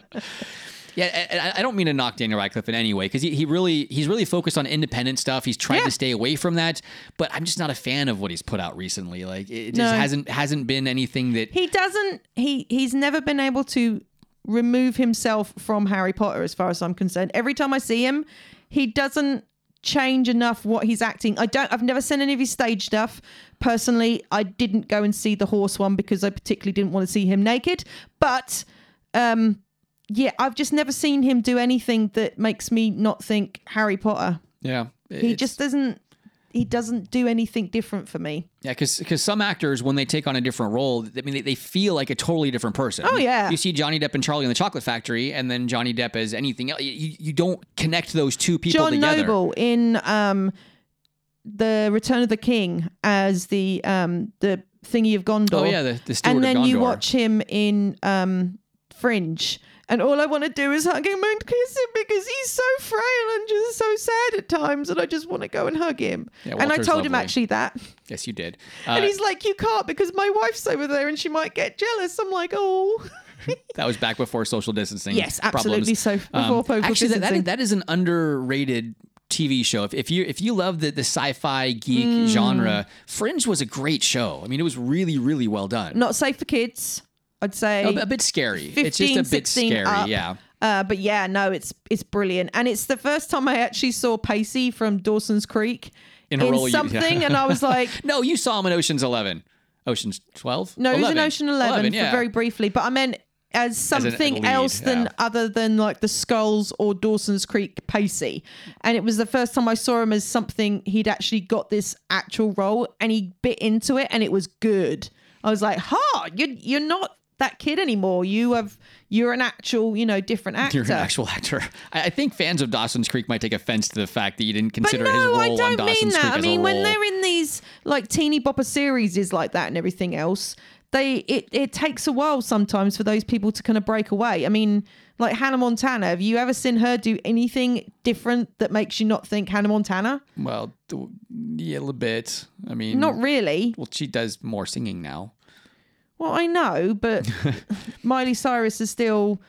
Yeah, and I- I don't mean to knock Daniel Radcliffe in any way because he, he really he's really focused on independent stuff. He's trying Yeah. to stay away from that, but I'm just not a fan of what he's put out recently. Like it just hasn't hasn't been anything that he doesn't. He he's never been able to remove himself from Harry Potter, as far as I'm concerned. Every time I see him, he doesn't change enough what he's acting. I don't. I've never seen any of his stage stuff. Personally, I didn't go and see the horse one because I particularly didn't want to see him naked. But um, yeah, I've just never seen him do anything that makes me not think Harry Potter. yeah He just doesn't. He doesn't do anything different for me. Yeah, because because some actors when they take on a different role, I mean they, they feel like a totally different person. Oh, yeah. you see Johnny Depp and Charlie in the Chocolate Factory, and then Johnny Depp as anything else. You, you don't connect those two people John together. Noble in um, the Return of the King as the um, the thingy of Gondor. Oh yeah, the, the steward and then you watch him in um, Fringe, and all I want to do is hug him and kiss him because he's so frail and just so sad at times, and I just want to go and hug him. Yeah, and I Walter's told him actually that, Yes, you did. and Uh, he's like, "You can't because my wife's over there and she might get jealous." I'm like, "Oh." that was back before social distancing. Yes, absolutely. problems. So before Um, social actually, that, that, distancing. is, that is an underrated TV show. If, if you if you love the, the sci-fi geek Mm. genre, Fringe was a great show. I mean, it was really really well done. Not safe for kids. I'd say a, a bit scary. 15, it's just a bit scary. up. Yeah. Uh, but yeah, no, it's it's brilliant, and it's the first time I actually saw Pacey from Dawson's Creek In a role you- something, and I was like, No, you saw him in Ocean's Eleven. Ocean's Twelve. no, he was in Ocean Eleven, for yeah. very briefly, but I meant as something a lead, else than yeah. other than like the Skulls or Dawson's Creek Pacey, and it was the first time I saw him as something he'd actually got this actual role, and he bit into it, and it was good. I was like, "Ha, you're you're not." That kid anymore. You have you're an actual, you know, different actor. You're an actual actor. I, I think fans of Dawson's Creek might take offense to the fact that you didn't consider no, his role I don't Dawson's mean Creek that. I mean, when they're in these like teeny bopper series is like that and everything else, they it it takes a while sometimes for those people to kind of break away. I mean, like Hannah Montana. Have you ever seen her do anything different that makes you not think Hannah Montana? Well, yeah, a little bit. I mean, Not really. Well, she does more singing now. Well, I know, but Miley Cyrus is still.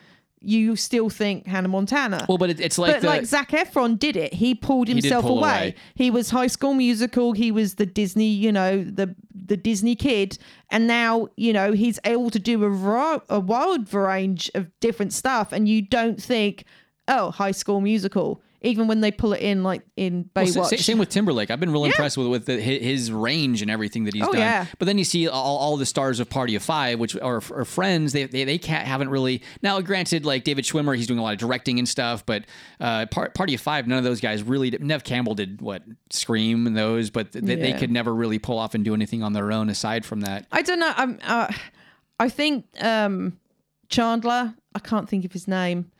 You still think Hannah Montana? Well, but it, it's like but the, like Zac Efron did it. He pulled He himself pull away. away. He was High School Musical. He was the Disney, you know, the the Disney kid, and now you know he's able to do a, a wild range of different stuff. And you don't think, oh, High School Musical, even when they pull it in like in Well, Baywatch. sa- same with Timberlake. I've been really Yeah. impressed with with the, his range and everything that he's Oh, done. yeah. But then you see all, all the stars of Party of Five, which are, are friends. They, they they can't haven't really now. Granted, like David Schwimmer, he's doing a lot of directing and stuff. But uh, Par- Party of Five, none of those guys really. Did, Neve Campbell did what Scream and those, but they, they could never really pull off and do anything on their own aside from that. I don't know. I'm. Uh, I think um, Chandler. I can't think of his name.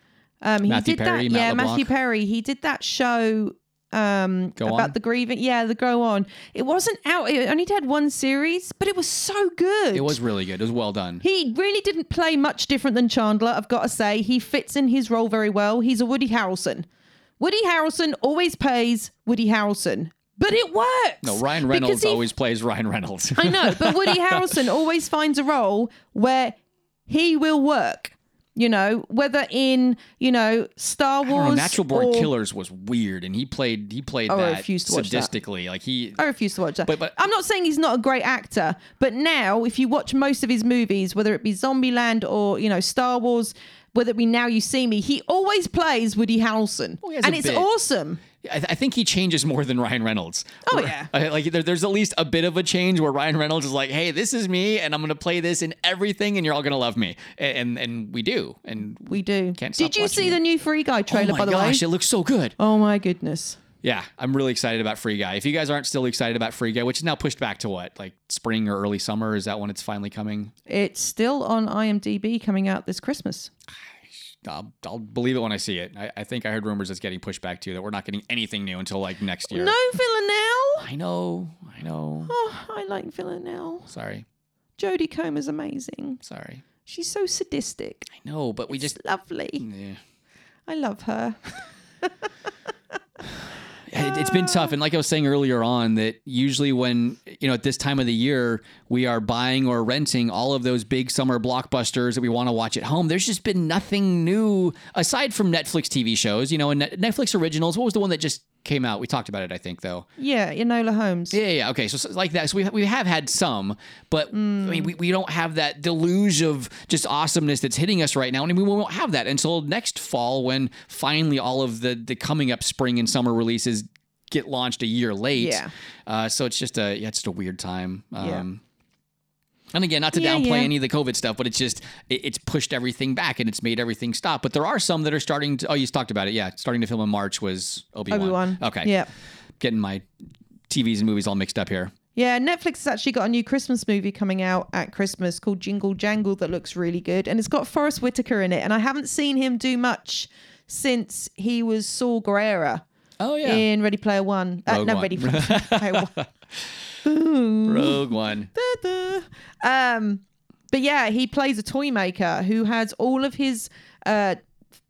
Um, he Matthew did Perry, that. Matt yeah, LeBlanc. Matthew Perry. He did that show um, about On? the grieving. Yeah, the Go On. It wasn't out. It only had one series, but it was so good. It was really good. It was well done. He really didn't play much different than Chandler, I've got to say. He fits in his role very well. He's a Woody Harrelson. Woody Harrelson always plays Woody Harrelson, but it works. No, Ryan Reynolds he always plays Ryan Reynolds. I know, but Woody Harrelson always finds a role where he will work. You know, whether in you know Star I don't know, Wars, Natural Born or- Killers was weird, and he played he played Oh, I that refuse to watch that. sadistically. Like he, I refuse to watch that. But- but- I'm not saying he's not a great actor, but now if you watch most of his movies, whether it be Zombieland or you know Star Wars, whether it be Now You See Me, he always plays Woody Harrelson, oh, he has and it's bit. awesome. I, I think he changes more than Ryan Reynolds. Oh, Where- yeah. I- like there, there's at least a bit of a change where Ryan Reynolds is like, "Hey, this is me, and I'm going to play this in everything, and you're all going to love me," and, and and we do, and We do. Can't Did you see it. the new Free Guy oh trailer? my by the gosh, way, it looks so good. oh my goodness. Yeah, I'm really excited about Free Guy. If you guys aren't still excited about Free Guy, which is now pushed back to what, like spring or early summer, is that when it's finally coming? It's still on IMDb coming out this Christmas. Ah, I'll, I'll believe it when I see it. I, I think I heard rumors it's getting pushed back too, that we're not getting anything new until like next year. No Villanelle. I know, I know. Oh, I like Villanelle. Sorry, Jodie Comer's amazing. sorry. She's so sadistic. I know, but we It's just lovely. yeah. I love her. it, it's been tough. And like i was saying earlier on that usually when you know at this time of the year we are buying or renting all of those big summer blockbusters that we want to watch at home. There's just been nothing new aside from netflix tv shows you know and netflix originals. What was the one that just came out we talked about it i think though Yeah, Enola Holmes. yeah, yeah, okay. So, so like that. So we, we have had some, but I mean, we, we don't have that deluge of just awesomeness that's hitting us right now. And we won't have that until next fall when finally all of the, the coming up spring and summer releases get launched a year late. Yeah. Uh, so it's just a, yeah, it's just a weird time. Um, Yeah. And again, not to Yeah, downplay yeah. any of the COVID stuff, but it's just it, it's pushed everything back and it's made everything stop. But there are some that are starting to. Oh, you talked about it, yeah. Starting to film in March was Obi Wan. Okay. Yeah. Getting my TVs and movies all mixed up here. Yeah, Netflix has actually got a new Christmas movie coming out at Christmas called Jingle Jangle that looks really good. And it's got Forest Whitaker in it. And I haven't seen him do much since he was Saw Gerrera Oh yeah. in Ready Player One. Uh, no, One. Ready Player One. Rogue One. Um, but yeah, he plays a toy maker who has all of his uh,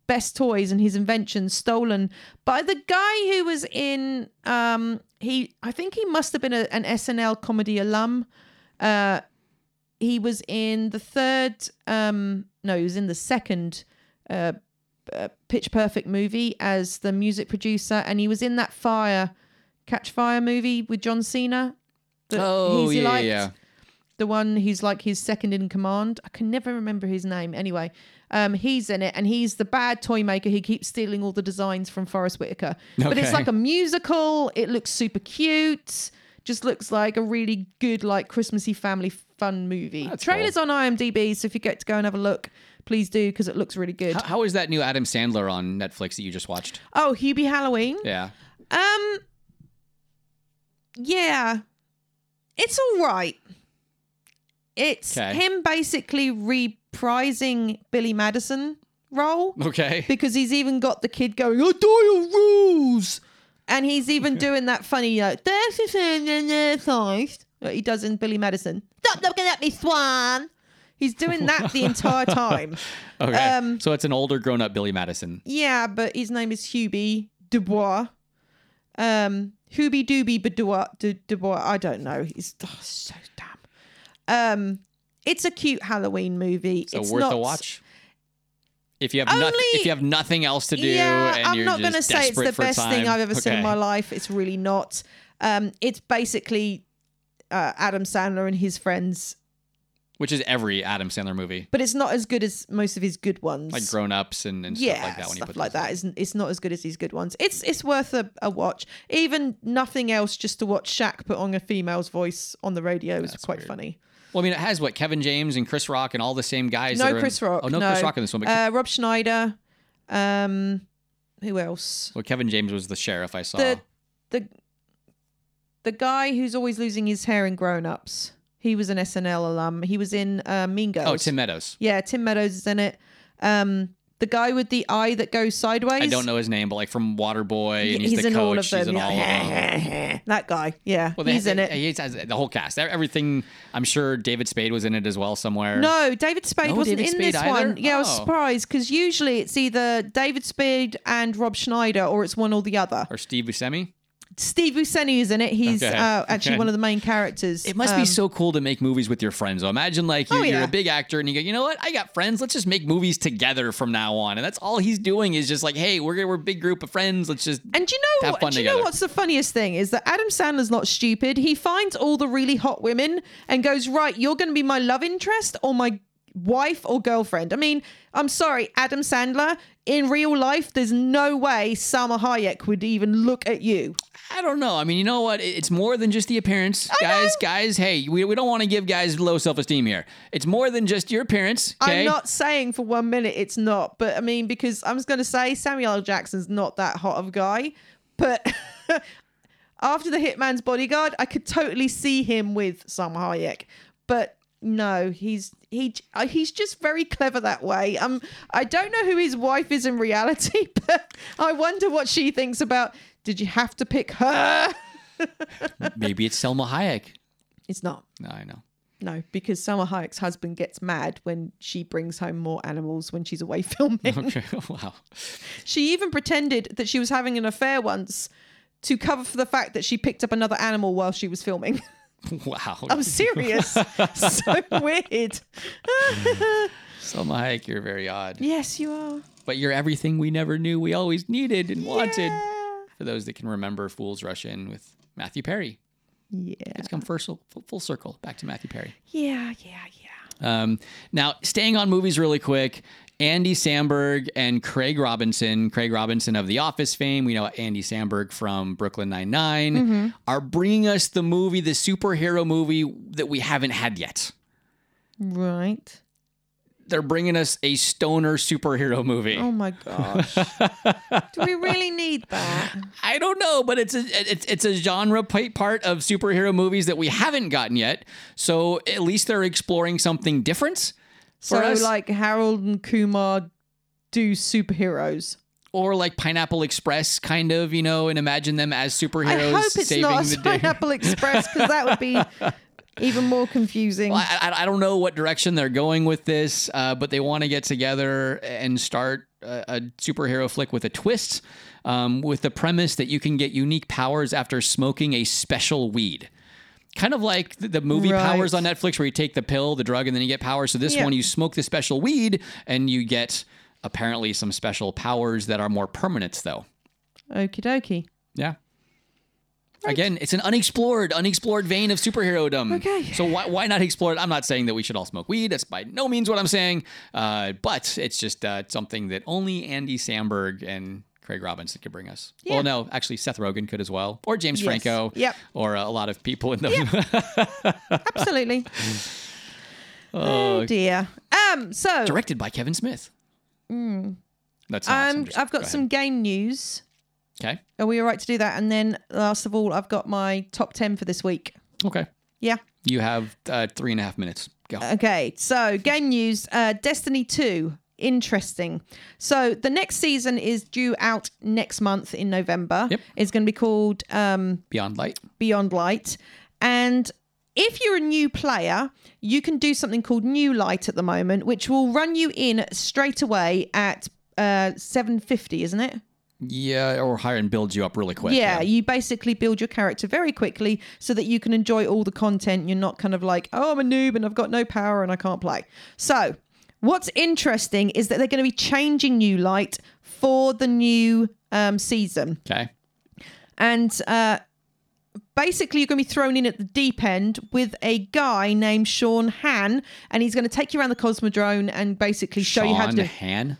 best toys and his inventions stolen by the guy who was in. Um, he, I think he must have been a, an SNL comedy alum. Uh, he was in the third. Um, no, he was in the second. Uh, uh, Pitch Perfect movie as the music producer, and he was in that Fire, Catch Fire movie with John Cena. That Oh he's yeah, liked yeah. the one who's like his second in command. I can never remember his name. Anyway, um, he's in it, and he's the bad toy maker who keeps stealing all the designs from Forest Whitaker. But it's like a musical. It looks super cute. Just looks like a really good, like Christmassy family fun movie. That's Trailers on IMDb, so if you get to go and have a look, please do because it looks really good. How, how is that new Adam Sandler on Netflix that you just watched? oh, Hubie Halloween. Yeah. Um, yeah, it's all right. It's 'Kay. him basically reprising Billy Madison role Okay. because he's even got the kid going, "I do your rules," and he's even doing that funny like "That's a thing in the size." like he does in Billy Madison. Stop looking at me, Swan. He's doing that the entire time. Okay. Um, so it's an older grown up Billy Madison. Yeah, but his name is Hubie Dubois. Um, Dubois. Du- Dubois. I don't know. He's oh, so damn. Um, it's a cute Halloween movie. So it's worth not, a watch. If you have nothing, Only- if you have nothing else to do, Yeah, and I'm you're not going to say it's the best thing I've ever seen in my life. It's really not. Um, it's basically uh, Adam Sandler and his friends, Which is every Adam Sandler movie, but it's not as good as most of his good ones. like Grown Ups and, and yeah, stuff like that. When you stuff put like that. It's, it's not as good as these good ones. It's it's worth a, a watch. Even nothing else, just to watch Shaq put on a female's voice on the radio is quite funny. Well, I mean, it has what Kevin James and Chris Rock and all the same guys. No are in- Chris Rock. Oh, no, Chris Rock in this one. But Uh, Rob Schneider. Um, who else? well, Kevin James was the sheriff I saw. The the the guy who's always losing his hair in Grown Ups. He was an SNL alum. He was in uh, Mean Girls. oh, Tim Meadows. Yeah, Tim Meadows is in it. Um, the guy with the eye that goes sideways. I don't know his name, but like from Waterboy, and he's, he's the in coach. all of He's in all of them. that guy. Yeah, Well, they- he's in it. He's, the whole cast. Everything. I'm sure David Spade was in it as well somewhere. No, David Spade No wasn't David in Spade this either? one. Yeah, I was Oh. surprised because usually it's either David Spade and Rob Schneider or it's one or the other. Or Steve Buscemi. Steve Buscemi is in it. He's Okay, uh, actually okay. one of the main characters. It must Um, be so cool to make movies with your friends. So imagine like you're, Oh, you're yeah. a big actor and you go, you know what? I got friends. Let's just make movies together from now on. And that's all he's doing is just like, hey, we're we're a big group of friends. Let's just And you know have what? fun Do you together. know what's the funniest thing is that Adam Sandler's not stupid. He finds all the really hot women and goes, "Right, you're going to be my love interest or my wife or girlfriend." I mean, I'm sorry, Adam Sandler. In real life, there's no way Salma Hayek would even look at you. I don't know. I mean, you know what? It's more than just the appearance, guys. Guys, hey, we, we don't want to give guys low self esteem here. It's more than just your appearance. Okay? I'm not saying for one minute it's not, but I mean because I'm just going to say Samuel L. Jackson's not that hot of a guy, but after the Hitman's Bodyguard, I could totally see him with Salma Hayek, but no, he's he uh, he's just very clever that way. Um, I don't know who his wife is in reality, but I wonder what she thinks about. Did you have to pick her? Maybe it's Selma Hayek. It's not. No, I know. No, because selma Hayek's husband gets mad when she brings home more animals when she's away filming. Okay. wow. She even pretended that she was having an affair once to cover for the fact that she picked up another animal while she was filming. Wow. I'm serious. so weird. Selma Hayek, you're very odd. yes, you are. But you're everything we never knew we always needed and wanted. For those that can remember Fools Rush In with Matthew Perry. Yeah. It's come full, full, full circle back to Matthew Perry. Yeah, yeah, yeah. Um, now, staying on movies really quick, Andy Samberg and Craig Robinson, Craig Robinson of The Office fame, we know Andy Samberg from Brooklyn Nine-Nine, Mm-hmm. are bringing us the movie, the superhero movie that we haven't had yet. Right. They're bringing us a stoner superhero movie. Oh my gosh. Do we really need that? I don't know, but it's a it's it's a genre pa- part of superhero movies that we haven't gotten yet. So at least they're exploring something different So, us. like Harold and Kumar do superheroes. or like Pineapple Express, kind of, you know, and imagine them as superheroes I hope it's saving not. Pineapple Express because that would be even more confusing. Well, I, I, I don't know what direction they're going with this, uh, but they want to get together and start a, a superhero flick with a twist, um, with the premise that you can get unique powers after smoking a special weed. Kind of like the, the movie Right. Powers on Netflix, where you take the pill, the drug, and then you get powers. So this Yeah. one, you smoke the special weed, and you get apparently some special powers that are more permanent, though. Okie dokie. Yeah. Again, it's an unexplored, unexplored vein of superhero-dom. Okay. So why, why not explore it? I'm not saying that we should all smoke weed. That's by no means what I'm saying. Uh, but it's just uh, something that only Andy Samberg and Craig Robinson could bring us. Yeah. Well, no, actually Seth Rogen could as well, or James Yes. Franco. Yep. Or uh, a lot of people in the Absolutely. oh dear. Um. So directed by Kevin Smith. Mm. That's um, I've got some game news. Okay. Are we all right to do that? And then last of all, I've got my top ten for this week. Okay. Yeah. You have uh, three and a half minutes. Go. Okay, so game news uh, Destiny 2. Interesting. So the next season is due out next month in November. Yep. It's going to be called um, Beyond Light. Beyond Light. And if you're a new player, you can do something called New Light at the moment, which will run you in straight away at uh, 750, isn't it? Yeah, or higher and build you up really quick. yeah, you basically build your character very quickly so that you can enjoy all the content. You're not kind of like, oh, I'm a noob and I've got no power and I can't play. So, what's interesting is that they're going to be changing New Light for the new um, season. Okay. And uh, basically, you're going to be thrown in at the deep end with a guy named Sean Han, and he's going to take you around the Cosmodrome and basically show you how to Sean do Han.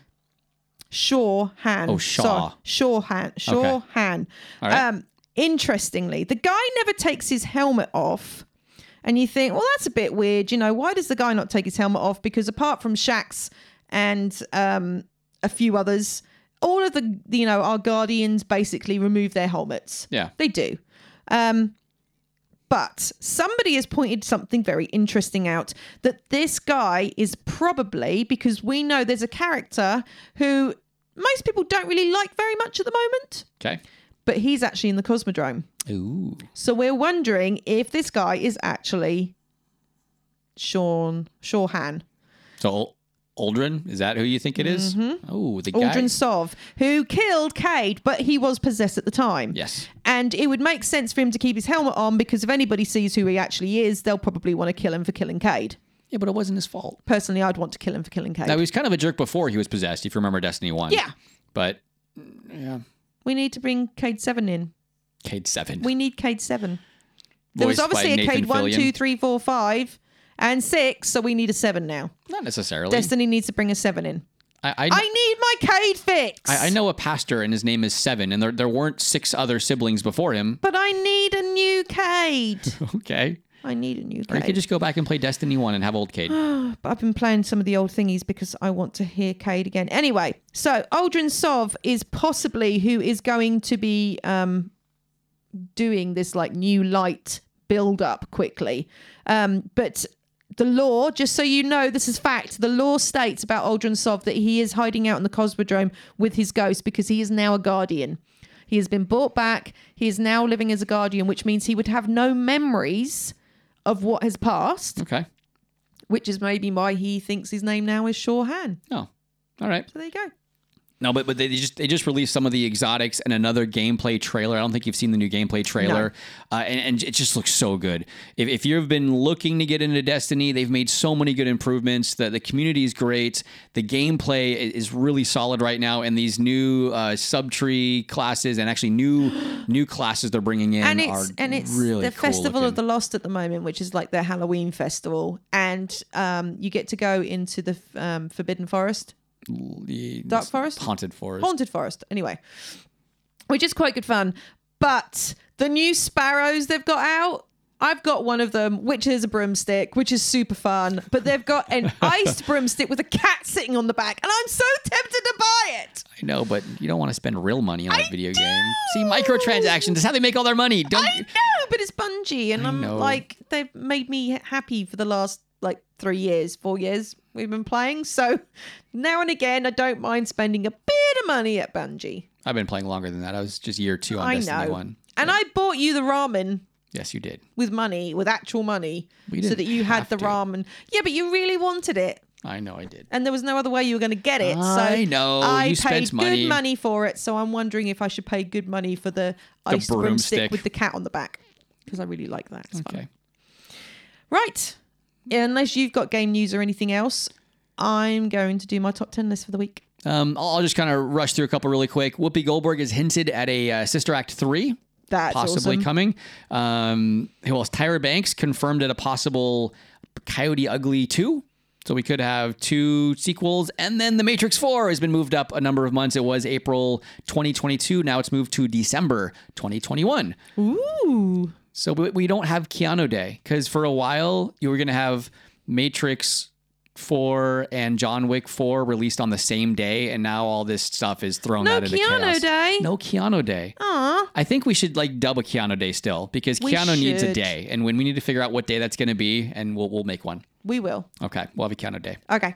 Shaw Han. Oh, Shaw. Shaw Han. Shaw Okay. Han. Right. Um, interestingly, the guy never takes his helmet off. And you think, well, that's a bit weird. You know, why does the guy not take his helmet off? Because apart from Shax and um, a few others, all of the, you know, our guardians basically remove their helmets. Yeah. They do. Um, but somebody has pointed something very interesting out that this guy is probably because we know there's a character who most people don't really like very much at the moment, Okay. But he's actually in the Cosmodrome. Ooh. So we're wondering if this guy is actually Sean Shawhan. So Uldren, is that who you think it is? Oh, the guy. Mm-hmm. Uldren Sov, who killed Cayde, but he was possessed at the time. Yes. And it would make sense for him to keep his helmet on because if anybody sees who he actually is, they'll probably want to kill him for killing Cayde. Yeah, but it wasn't his fault. Personally, I'd want to kill him for killing Cayde. Now he was kind of a jerk before he was possessed, if you remember Destiny One. Yeah. But yeah, we need to bring Cayde 7 in. Cayde Seven. We need Cayde 7. There was Voiced by obviously a Nathan Cayde 1, Fillion. 2, 3, 4, 5, and 6, so we need a 7 now. Not necessarily. Destiny needs to bring a 7 in. I, I, I need my Cayde fix! I, I know a pastor and his name is Seven, and there there weren't six other siblings before him. But I need a new Cayde. Okay. I need a new Or you could Cayde. just go back and play Destiny One and have old Cayde. But I've been playing some of the old thingies because I want to hear Cayde again. Anyway, so Uldren Sov is possibly who is going to be um, doing this like new light build up quickly. Um, but the lore, just so you know, this is fact. The lore states about Uldren Sov that he is hiding out in the Cosmodrome with his ghost because he is now a guardian. He has been brought back. He is now living as a guardian, which means he would have no memories of what has passed Okay. which is maybe why he thinks his name now is Shawhan. Oh, all right. So there you go. No, but but they just they just released some of the exotics and another gameplay trailer. I don't think you've seen the new gameplay trailer, uh, and, and it just looks so good. If, if you've been looking to get into Destiny, they've made so many good improvements. The the community is great. The gameplay is really solid right now, and these new uh, subtree classes and actually new new classes they're bringing in and it's and it's really the cool Festival of the. Lost at the moment, which is like their Halloween festival, and um, you get to go into the um, Forbidden Forest, Dark Forest, haunted forest. Haunted Forest. Anyway, which is quite good fun. But the new sparrows they've got out. I've got one of them, which is a broomstick, which is super fun. But they've got an iced broomstick with a cat sitting on the back, and I'm so tempted to buy it. I know, but you don't want to spend real money on a video game. See, microtransactions is how they make all their money. Don't I know, but it's Bungie, and I I'm know. like, they've made me happy for the last like three years, four years we've been playing. So now and again, I don't mind spending a bit of money at Bungie. I've been playing longer than that. I was just year two on I Destiny know, One. and I bought you the ramen Yes, you did. with money, with actual money, so that you had the to. ramen. Yeah, but you really wanted it. I know I did. And there was no other way you were going to get it. I so know. I You paid spent money. good money for it. So I'm wondering if I should pay good money for the, The iced broomstick with the cat on the back because I really like that. It's fun. Okay. Right. Unless you've got game news or anything else, I'm going to do my top 10 list for the week. Um, I'll just kind of rush through a couple really quick. Whoopi Goldberg has hinted at a uh, Sister Act three. That's possibly awesome. coming. Um, who else? Tyra Banks confirmed at a possible Coyote Ugly 2. So we could have two sequels. And then The Matrix 4 has been moved up a number of months. It was April 2022. Now it's moved to December 2021. Ooh. So we, we don't have Keanu Day because for a while you were going to have Matrix 4 and John Wick 4 released on the same day. And now all this stuff is thrown No out into Keanu chaos. Day. No Keanu Day. Aw. I think we should like dub a Keanu Day still because We Keanu needs a should. day, and when we need to figure out what day that's going to be, and we'll we'll make one. We will. Okay, we'll have a Keanu Day. Okay.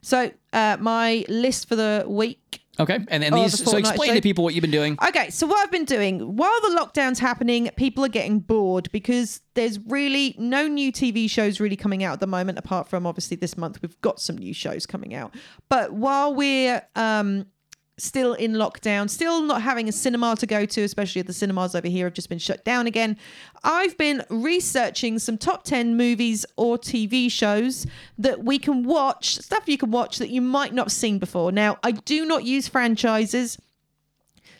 So uh, my list for the week Okay, and then Oh, these. the So explain show. to people what you've been doing. Okay, so what I've been doing while the lockdown's happening, people are getting bored because there's really no new TV shows really coming out at the moment, apart from obviously this month we've got some new shows coming out. But while we're um, still in lockdown, still not having a cinema to go to, especially the cinemas over here have just been shut down again. I've been researching some top 10 movies or TV shows that we can watch, stuff you can watch that you might not have seen before. Now, I do not use franchises.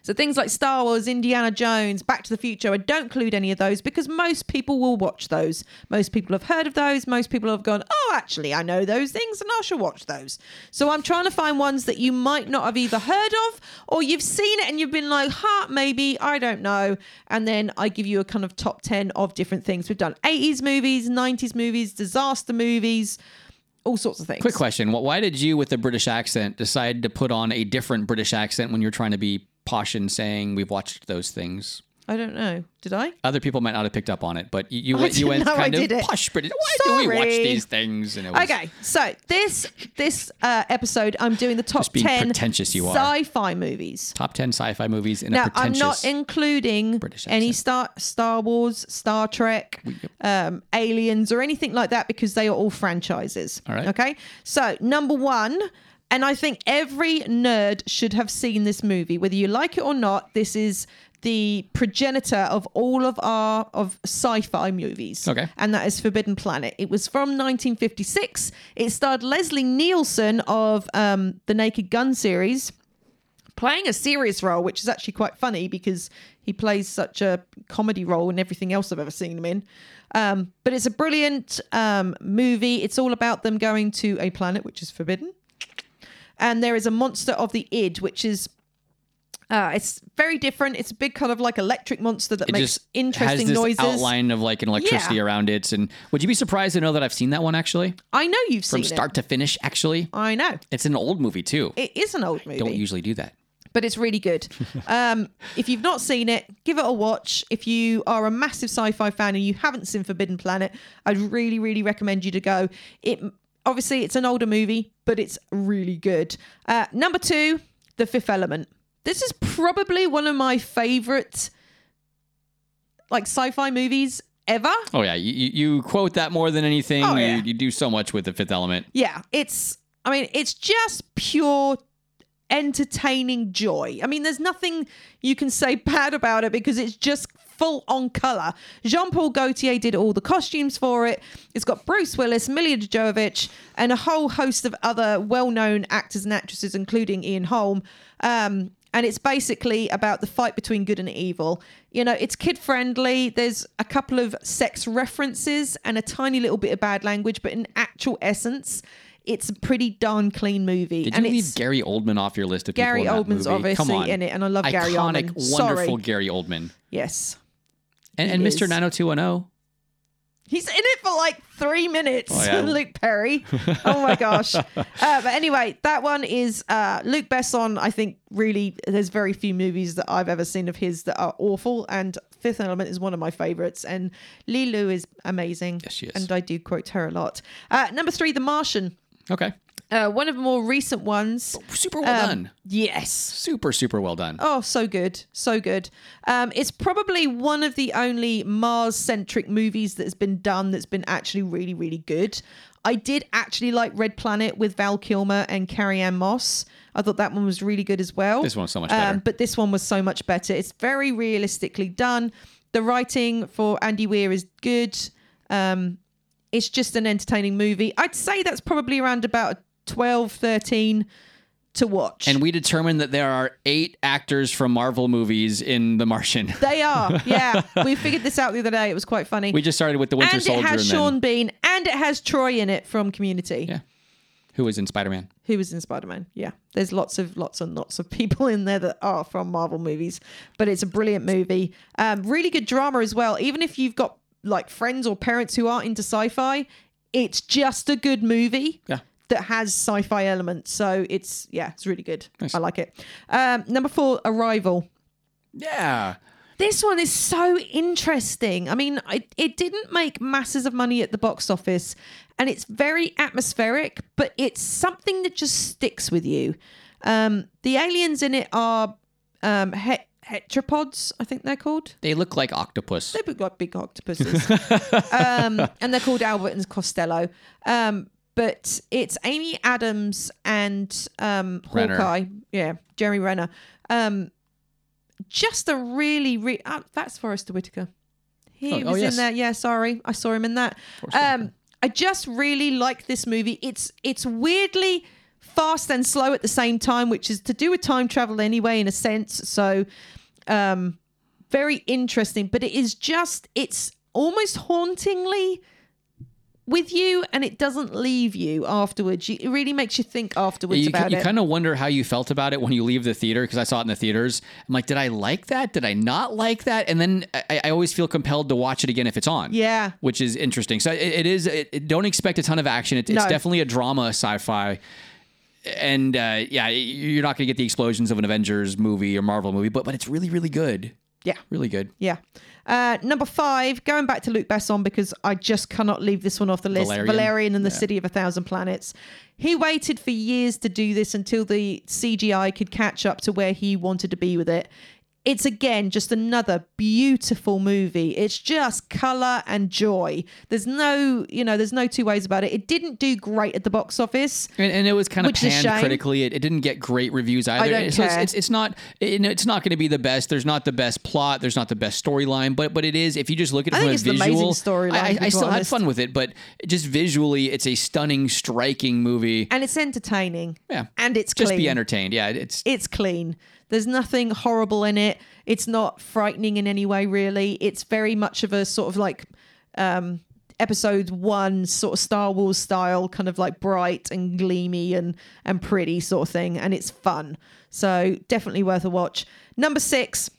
So things like Star Wars, Indiana Jones, Back to the Future, I don't include any of those because most people will watch those. Most people have heard of those. Most people have gone, oh, actually, I know those things and I shall watch those. So I'm trying to find ones that you might not have either heard of or you've seen it and you've been like, huh, maybe, I don't know. And then I give you a kind of top 10 of different things. We've done 80s movies, 90s movies, disaster movies, all sorts of things. Quick question: Why did you, with a British accent, decide to put on a different British accent when you're trying to be and saying we've watched those things? I don't know. Did I? Other people might not have picked up on it, but you, you you went know I kind of posh British. Why do we watch these things? And it was, Okay, so this this uh, episode, I'm doing the top ten pretentious you sci-fi movies. Top ten sci-fi movies in a Now, I'm not including British any. Star Star Wars, Star Trek, um, Aliens, or anything like that because they are all franchises. All right. Okay. So number one, and I think every nerd should have seen this movie, whether you like it or not. This is the progenitor of all of our of sci-fi movies. Okay. And that is Forbidden Planet. It was from 1956. It starred Leslie Nielsen of um, the Naked Gun series playing a serious role, which is actually quite funny because he plays such a comedy role in everything else I've ever seen him in. Um, but it's a brilliant um, movie. It's all about them going to a planet which is forbidden. And there is a monster of the id, which is. Uh, it's very different. It's a big kind of like electric monster that It makes interesting has this noises. outline of like an electricity Yeah. around it. And would you be surprised to know that I've seen that one actually I know you've from seen from start it. to finish? Actually, I know it's an old movie too. it is an old movie. Don't usually do that. but it's really good. Um, if you've not seen it, give it a watch. If you are a massive sci-fi fan and you haven't seen Forbidden Planet, I'd really, really recommend you to go. It obviously it's an older movie, but it's really good. Uh, number two, The Fifth Element. This is probably one of my favorite like sci-fi movies ever. Oh yeah, you, you you quote that more than anything. Oh, You- yeah. you, do so much with the Fifth Element. Yeah, it's I mean, it's just pure entertaining joy. I mean, there's nothing you can say bad about it because it's just full on color. Jean-Paul Gaultier did all the costumes for it. It's got Bruce Willis, Milla Jovovich, and a whole host of other well-known actors and actresses, including Ian Holm. Um, and it's basically about the fight between good and evil. You know, it's kid friendly. There's a couple of sex references and a tiny little bit of bad language, but in actual essence, it's a pretty darn clean movie. Did and you leave Gary Oldman off your list of people Gary in that Oldman's movie? obviously Come on. in it, and I love Gary Iconic, Oldman. wonderful Sorry. Gary Oldman. yes. And, and Mr. is. 90210. He's in it for like three minutes. Oh, yeah. Luke Perry. Oh my gosh. uh, but anyway, that one is uh, Luc Besson. I think really there's very few movies that I've ever seen of his that are awful. And Fifth Element is one of my favorites. And Leeloo is amazing. Yes, she is. And I do quote her a lot. Uh, number three, The Martian. Okay. Uh, one of the more recent ones. Super well Um, done. Yes. Super, super well done. Oh, so good. So good. Um, it's probably one of the only Mars centric movies that's been done that's been actually really, really good. I did actually like Red Planet with Val Kilmer and Carrie-Anne Moss. I thought that one was really good as well. This one was so much better. Um, but this one was so much better. It's very realistically done. The writing for Andy Weir is good. Um, it's just an entertaining movie. I'd say that's probably around about 12, 13 to watch. And we determined that there are eight actors from Marvel movies in The Martian. They are, yeah. we figured this out the other day. It was quite funny. We just started with the Winter and Soldier it has and Sean then Bean, and it has Troy in it from Community, Yeah. who was in Spider Man. who was in Spider Man. Yeah, there's lots of lots and lots of people in there that are from Marvel movies, but it's a brilliant movie. Um, really good drama as well. Even if you've got like friends or parents who aren't into sci-fi, it's just a good movie. Yeah. That has sci-fi elements, so it's yeah, it's really good. Nice. I like it. Um, number four, Arrival. Yeah. This one is so interesting. I mean, it, it didn't make masses of money at the box office, and it's very atmospheric, but it's something that just sticks with you. Um, the aliens in it are um, het- heteropods, I think they're called. They look like octopus. They look like big octopuses. um, and they're called Albert and Costello. Um, but it's Amy Adams and um, Renner. Hawkeye. Yeah, Jerry Renner. Um, just a really, really. Uh, that's Forrester Whitaker. He Oh, oh, was yes. in there. Yeah, sorry, I saw him in that. Um, I just really like this movie. It's it's weirdly fast and slow at the same time, which is to do with time travel anyway, in a sense. So, um, very interesting. But it is just it's almost hauntingly with you, and it doesn't leave you afterwards. You, it really makes you think afterwards you, about you it. You kind of wonder how you felt about it when you leave the theater because I saw it in the theaters. I'm like, did I like that? Did I not like that? And then I, I always feel compelled to watch it again if it's on. Yeah. which is interesting. So it, it is. It, don't expect a ton of action. It, it's No. definitely a drama, sci-fi. And uh, yeah, you're not going to get the explosions of an Avengers movie or Marvel movie, but but it's really really good. Yeah. Really good. Yeah. Uh, number five, going back to Luc Besson because I just cannot leave this one off the list. Valerian. Valerian, and the Yeah. City of a Thousand Planets. He waited for years to do this until the CGI could catch up to where he wanted to be with it. It's again just another beautiful movie. It's just color and joy. There's no, you know, there's no two ways about it. It didn't do great at the box office. And, and it was kind of Which is a panned shame. critically. It, it didn't get great reviews either. don't so it's, care. it's it's not it, it's not going to be the best. There's not the best plot. There's not the best storyline. But but it is if you just look at it I from think a it's an visual storyline, I, to I, be still had honest. fun with it. But just visually, it's a stunning, striking movie. And it's entertaining. Yeah, And it's just clean. be entertained. Yeah, it's it's clean. There's nothing horrible in it. It's not frightening in any way, really. It's very much of a sort of like um, episode one sort of Star Wars style, kind of like bright and gleamy and and pretty sort of thing, and it's fun. So definitely worth a watch. Number six,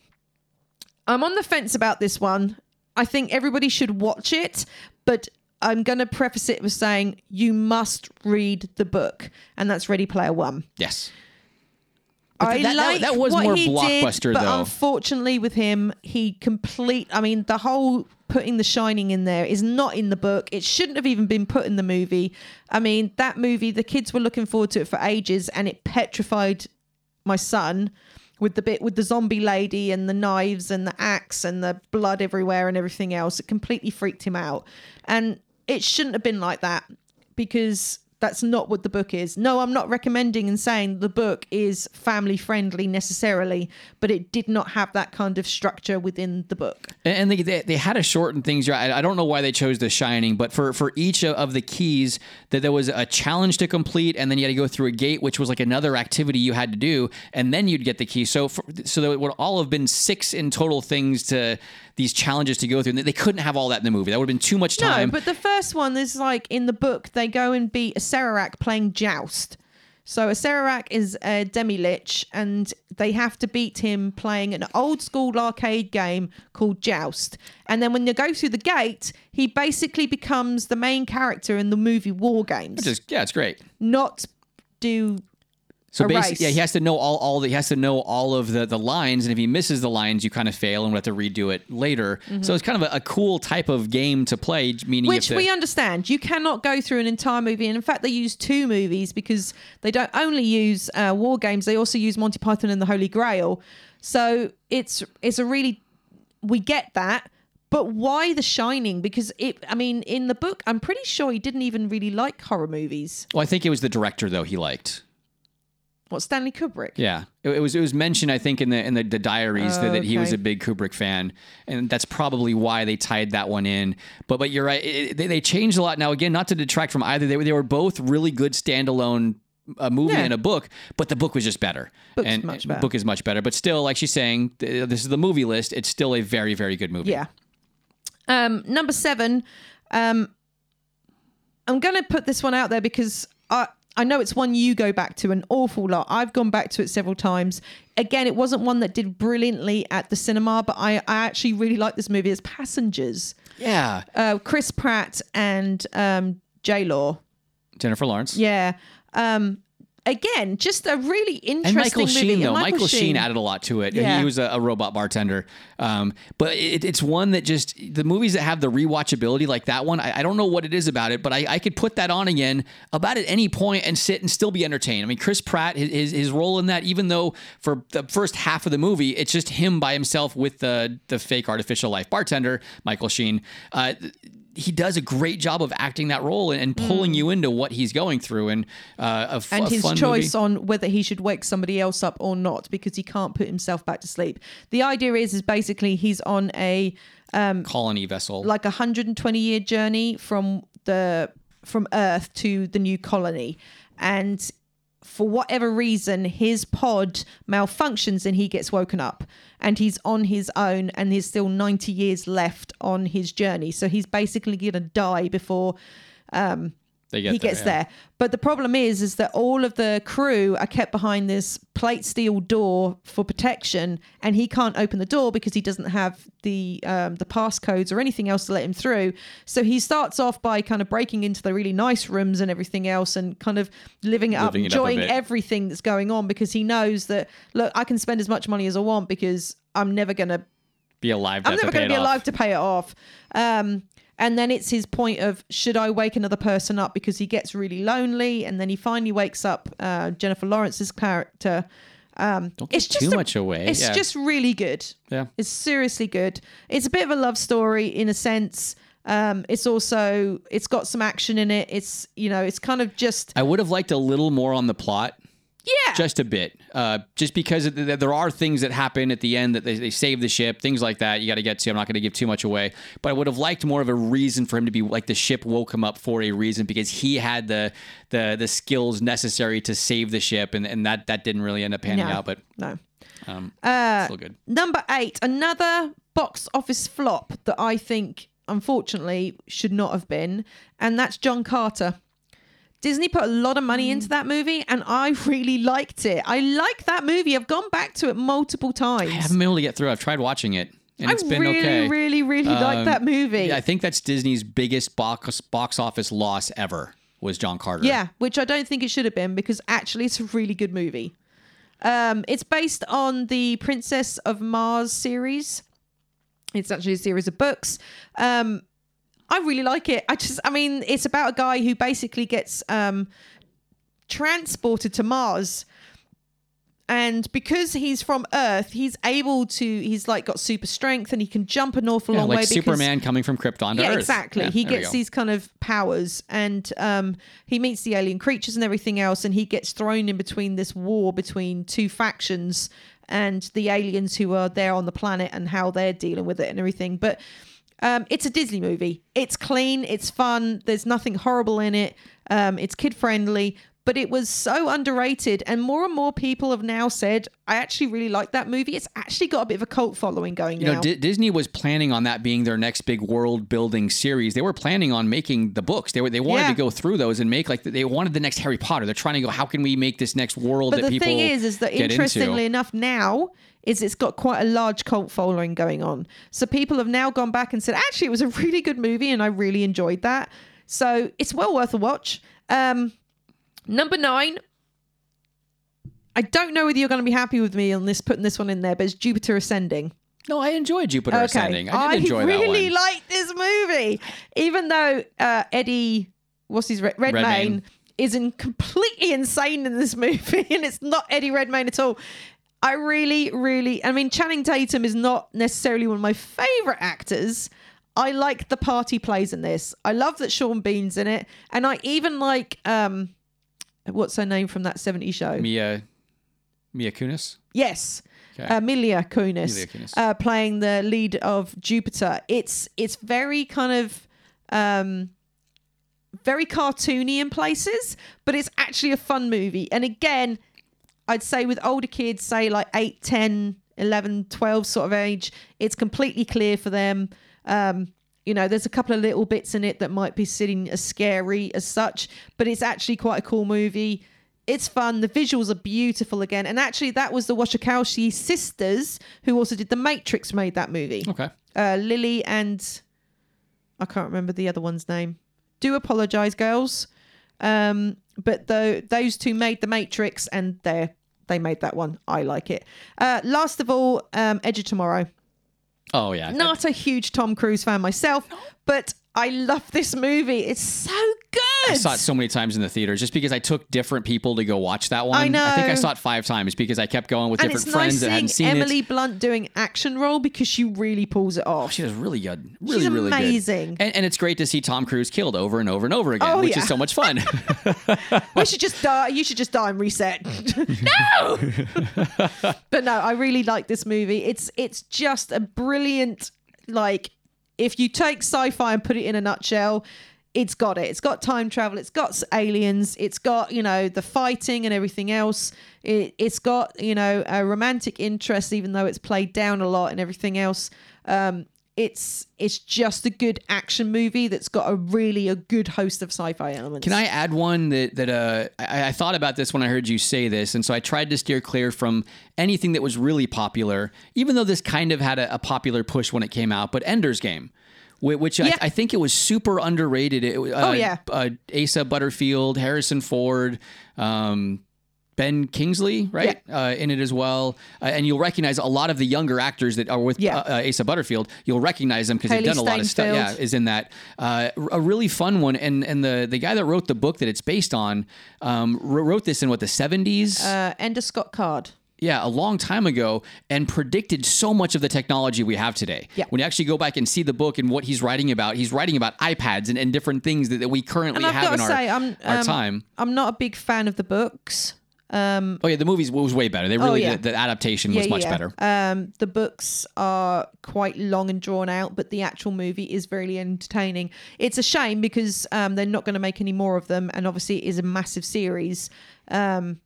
I'm on the fence about this one. I think everybody should watch it, but I'm going to preface it with saying you must read the book, and that's Ready Player One. yes. I that- that- like that was what more he blockbuster, did, but though. unfortunately with him, he complete. I mean, the whole putting The Shining in there is not in the book. It shouldn't have even been put in the movie. I mean, that movie, the kids were looking forward to it for ages, and it petrified my son with the bit with the zombie lady and the knives and the axe and the blood everywhere and everything else. It completely freaked him out, and it shouldn't have been like that because that's not what the book is. No, I'm not recommending and saying the book is family friendly necessarily, but it did not have that kind of structure within the book. And they, they, they had to shorten things. I, I don't know why they chose The Shining, but for, for each of- of the keys, that there was a challenge to complete, and then you had to go through a gate, which was like another activity you had to do, and then you'd get the key. So for, so there would all have been six in total things to these challenges to go through. And they couldn't have all that in the movie. That would have been too much time. No, but the first one is like in the book, they go and beat Acererak playing joust. So Acererak is a demi lich, and they have to beat him playing an old school arcade game called Joust. And then when they go through the gate, he basically becomes the main character in the movie War Games. Just, yeah, it's great. Not do So basically, yeah, he has to know all, all the, he has to know all of the, the lines, and if he misses the lines, you kind of fail, and we have to redo it later. So it's kind of a, a cool type of game to play, meaning Which to, we understand. You cannot go through an entire movie. And in fact, they use two movies because they don't only use uh, war games, they also use Monty Python and the Holy Grail. So it's it's a really we get that. But why The Shining? Because it I mean, in the book, I'm pretty sure he didn't even really like horror movies. Well, I think it was the director though he liked. What Stanley Kubrick? Yeah, it, it was. It was mentioned, I think, in the in the, the diaries that, that he was a big Kubrick fan, and that's probably why they tied that one in. But but you're right. It, they, they changed a lot now. Again, not to detract from either. They were they were both really good standalone. A movie Yeah. and a book, but the book was just better. Book's and much better. book is much better. But still, like she's saying, th- this is the movie list. It's still a very very good movie. Yeah. Um, number seven. Um, I'm going to put this one out there because I I know it's one you go back to an awful lot. I've gone back to it several times. Again, it wasn't one that did brilliantly at the cinema, but I, I actually really like this movie. It's Passengers. yeah. Uh, Chris Pratt and um, J Law. Jennifer Lawrence. Yeah. Um, again, just a really interesting and Michael movie. Sheen though, Michael, Sheen. added a lot to it. Yeah. He was a, a robot bartender, um, but it, it's one that just the movies that have the rewatchability like that one. I, I don't know what it is about it, but I, I could put that on again about at any point and sit and still be entertained. I mean, Chris Pratt, his, his his role in that, even though for the first half of the movie, it's just him by himself with the the fake artificial life bartender, Michael Sheen. Uh, he does a great job of acting that role and, and pulling you into what he's going through, and uh, a, f- Mm. and his choice movie. on whether he should wake somebody else up or not because he can't put himself back to sleep. The idea is is basically he's on a colony vessel. like a 120 year journey from the from Earth to the new colony, and for whatever reason, his pod malfunctions and he gets woken up, and he's on his own, and there's still 90 years left on his journey. So he's basically gonna die before um, They get he there, gets yeah. there. But the problem is, is that all of the crew are kept behind this plate steel door for protection, and he can't open the door because he doesn't have the um, the passcodes or anything else to let him through. So he starts off by kind of breaking into the really nice rooms and everything else, and kind of living it up, Living it up enjoying bit. everything that's going on because he knows that look, I can spend as much money as I want because I'm never gonna Be alive. I'm never going to be off. alive to pay it off. Um, and then it's his point of should I wake another person up because he gets really lonely, and then he finally wakes up uh, Jennifer Lawrence's character. Um, Don't it's give just too a- much away. It's Yeah. just really good. Yeah. It's seriously good. It's a bit of a love story in a sense. Um, it's also it's got some action in it. It's you know it's kind of just I would have liked a little more on the plot. Yeah Just a bit. Uh, just because th- th- there are things that happen at the end that they, they save the ship, things like that. You got to get to. I'm not going to give too much away. But I would have liked more of a reason for him to be like the ship woke him up for a reason because he had the the the skills necessary to save the ship, and, and that that didn't really end up panning No. out. But no. um, Uh, still good. Number eight, another box office flop that I think, unfortunately, should not have been, and that's John Carter. Disney put a lot of money Mm. into that movie, and I really liked it. I like that movie. I've gone back to it multiple times. I haven't been able to get through. I've tried watching it, and I it's been really, okay. really, really like Um, that movie. Yeah, I think that's Disney's biggest box box office loss ever was John Carter. Yeah, which I don't think it should have been because actually it's a really good movie. Um, it's based on the Princess of Mars series. It's actually a series of books. Um, I really like it. I just, I mean, it's about a guy who basically gets um, transported to Mars. And because he's from Earth, he's able to, he's like got super strength and he can jump an awful Yeah, long like way. because- Superman coming from Krypton to yeah, Earth. exactly. Yeah, he gets these kind of powers, and um, he meets the alien creatures and everything else, and he gets thrown in between this war between two factions and the aliens who are there on the planet and how they're dealing with it and everything. But um, it's a Disney movie. It's clean. It's fun. There's nothing horrible in it. Um, it's kid friendly. But it was so underrated, and more and more people have now said, "I actually really like that movie." It's actually got a bit of a cult following going You now. know, Di- Disney was planning on that being their next big world building series. They were planning on making the books. They were they wanted Yeah. to go through those and make like they wanted the next Harry Potter. They're trying to go. How can we make this next world but that the people thing is is that interestingly into? enough now is it's got quite a large cult following going on so people have now gone back and said actually it was a really good movie and i really enjoyed that so it's well worth a watch um number nine i don't know whether you're going to be happy with me on this putting this one in there but it's jupiter ascending No, I enjoyed Jupiter Ascending. I did enjoy really that one. like this movie, even though uh, Eddie, what's his Red, Redmayne, Redmayne. is in completely insane in this movie, and it's not Eddie Redmayne at all. I really, really, I mean, Channing Tatum is not necessarily one of my favorite actors. I like the part he plays in this. I love that Sean Bean's in it, and I even like um, what's her name from that '70s show? Mia Mia Kunis. Yes. Okay. Uh, Milia Kunis, Mila Kunis. Uh, playing the lead of Jupiter. It's it's very kind of um, very cartoony in places, but it's actually a fun movie. And again, I'd say with older kids, say like 8, 10, 11, 12 sort of age, it's completely clear for them. Um, you know, there's a couple of little bits in it that might be sitting as scary as such, but it's actually quite a cool movie. It's fun. The visuals are beautiful again. And actually, that was the Wachowski sisters who also did The Matrix, made that movie. Okay. Uh, Lily and I can't remember the other one's name. Do apologize, girls. Um, but the those two made the Matrix, and they they made that one. I like it. Uh, last of all, um, Edge of Tomorrow. Oh yeah. Not a huge Tom Cruise fan myself, but I love this movie. It's so good. I saw it so many times in the theaters just because I took different people to go watch that one. I know. I think I saw it five times because I kept going with and different friends nice that hadn't seeing seen Emily it. Blunt doing action role because she really pulls it off. Oh, she does really good. Really, She's really amazing. good. And, and it's great to see Tom Cruise killed over and over and over again, Oh, which yeah. is so much fun. we should just die. You should just die and reset. no. but no, I really like this movie. It's it's just a brilliant like if you take sci-fi and put it in a nutshell, it's got it. It's got time travel. It's got aliens. It's got you know the fighting and everything else. It, it's got you know a romantic interest, even though it's played down a lot and everything else. Um, it's it's just a good action movie that's got a really a good host of sci-fi elements. Can I add one that that uh, I, I thought about this when I heard you say this, and so I tried to steer clear from anything that was really popular, even though this kind of had a, a popular push when it came out. But Ender's Game, whi- which Yeah. I, I think it was super underrated. It, uh, Oh, yeah. uh, Asa Butterfield, Harrison Ford. Um, Ben Kingsley, right, uh, in it as well, uh, and you'll recognize a lot of the younger actors that are with Yeah. uh, uh, Asa Butterfield. You'll recognize them because they've done a lot of stuff. Yeah, is in that. Uh, a really fun one, and and the the guy that wrote the book that it's based on um, wrote this in what the seventies. uh, Ender Scott Card. yeah, a long time ago, and predicted so much of the technology we have today. Yeah. When you actually go back and see the book and what he's writing about, he's writing about iPads and, and different things that, that we currently have in our, say, our um, time. I'm not a big fan of the books. Um, Oh yeah, the movies was way better. They really yeah. the, the adaptation was yeah, much yeah. better. Um, the books are quite long and drawn out, but the actual movie is really entertaining. It's a shame because um, they're not going to make any more of them, and obviously it is a massive series. Um,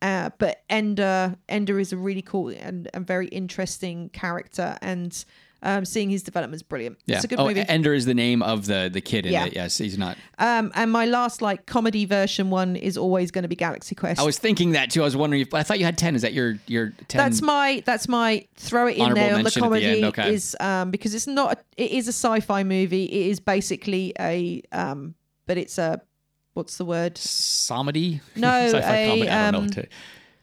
uh, but Ender, Ender is a really cool and, and very interesting character, and um, seeing his development is brilliant. Yeah. It's a good oh, movie. Ender is the name of the the kid in Yeah. it. Yes, he's not. Um, and my last like comedy version one is always going to be Galaxy Quest. I was thinking that too. I was wondering if I thought you had ten. Is that your your ten? That's my that's my throw it in there on the the comedy end, okay. is um because it's not a, it is a sci-fi movie. It is basically a um but it's a what's the word? Somedy. No, Sci-fi a, comedy. I don't know. um, to,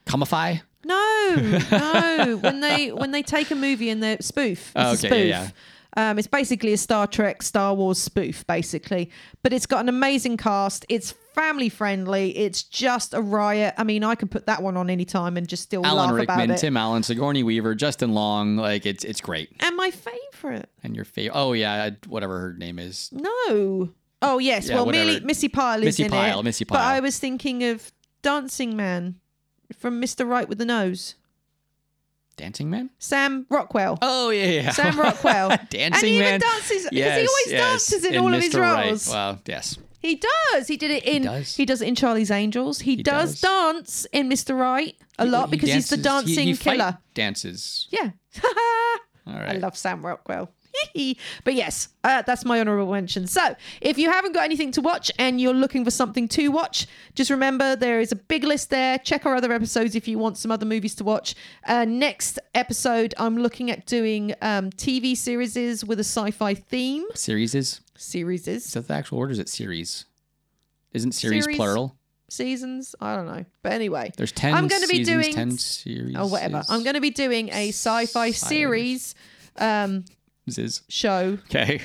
Comify. No, no. when they when they take a movie and they spoof, it's Oh, a spoof. yeah, Um, it's basically a Star Trek, Star Wars spoof, basically. But it's got an amazing cast. It's family friendly. It's just a riot. I mean, I can put that one on any time and just still Alan laugh about Rickman, it. Tim Allen, Sigourney Weaver, Justin Long. Like it's it's great. and my favorite. And your favorite. Oh yeah, whatever her name is. No. Oh yes. Yeah, well. Millie, Missy Pyle is Missy in Pyle, it. Missy Pyle. But. I was thinking of Dancing Man from Mr. Right with the Nose, Dancing Man. Sam Rockwell. Oh yeah, yeah. Sam Rockwell. Dancing Man. and he even Man. dances because Yes, he always yes, dances in and all of his Mr. Right. roles. Wow. Yes. He does. He did it in. He does. does, it in Charlie's Angels. He, does, does. dance in Mr. Right a lot He because he's the dances- he- dancing he killer. Dances. Yeah. All I love Sam Rockwell. But yes, uh, that's my honorable mention. So if you haven't got anything to watch and you're looking for something to watch, just remember there is a big list there. Check our other episodes if you want some other movies to watch. Uh, next episode, I'm looking at doing um, TV series with a sci-fi theme. Series is. Series Is that the actual word? Is it series? Isn't series, Series. plural? seasons. I don't know, but anyway, There's ten. I'm going to be doing ten series. or whatever. I'm going to be doing a sci-fi series um, show okay.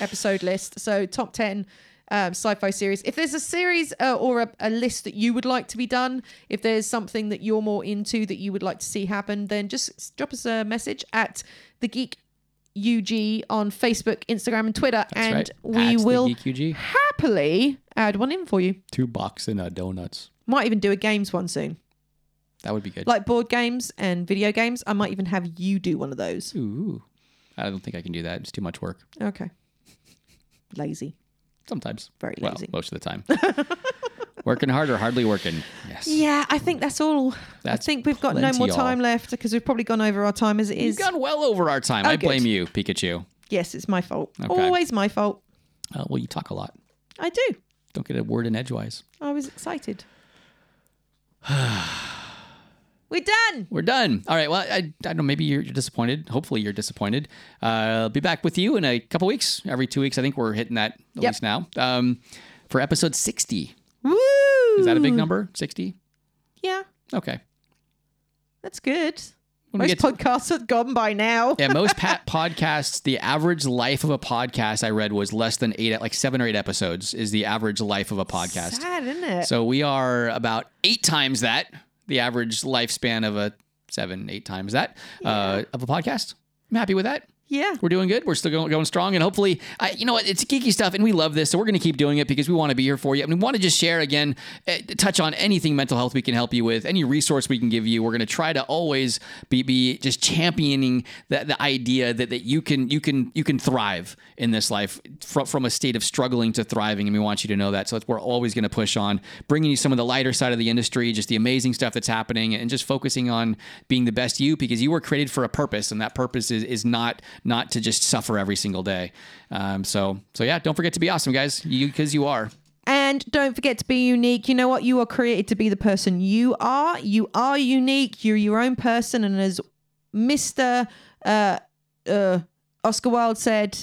episode list. So top 10 um, sci-fi series. If there's a series uh, or a, a list that you would like to be done, if there's something that you're more into that you would like to see happen, then just drop us a message at the Geek UG on Facebook, Instagram, and Twitter, and right. we At will happily add one in for you. Two box and a donuts. Might even do a games one soon, That would be good. like board games and video games. I might even have you do one of those. Ooh. I don't think I can do that. It's too much work. Okay. Lazy. Sometimes. Very Well, lazy. most of the time. working hard or hardly working. Yes. Yeah, I think that's all. I think we've got no more all. time left because we've probably gone over our time as it is. We've gone well over our time. Oh, I good. blame you, Pikachu. Yes, it's my fault. Okay. Always my fault. Uh, well, you talk a lot. I do. Don't get a word in edgewise. I was excited. We're done. We're done. All right. Well, I, I don't know. Maybe you're, you're disappointed. Hopefully, you're disappointed. Uh, I'll be back with you in a couple weeks. Every two weeks, I think we're hitting that at Yep. least now. Um, for episode 60. Woo! Is that a big number? 60? Yeah, Okay. that's good. When Most get to- podcasts have gone by now. Yeah, most pat podcasts, the average life of a podcast I read was less than eight, like seven or eight episodes is the average life of a podcast. Sad, isn't it? So we are about eight times that, the average lifespan of a seven, eight times that uh, of a podcast. I'm happy with that. Yeah. We're doing good. We're still going, going strong, and hopefully, I, you know what? It's geeky stuff, and we love this, so we're going to keep doing it because we want to be here for you, and we want to just share again, eh, touch on anything mental health we can help you with, any resource we can give you. We're going to try to always be be just championing the, the idea that, that you can you can you can thrive in this life from from a state of struggling to thriving, and we want you to know that. So we're always going to push on bringing you some of the lighter side of the industry, just the amazing stuff that's happening, and just focusing on being the best you because you were created for a purpose, and that purpose is is not not to just suffer every single day. Um, so so yeah, don't forget to be awesome, guys, you because you are. And don't forget to be unique. You know what? You are created to be the person you are. You are unique. You're your own person. And as Mr. Uh, uh, Oscar Wilde said,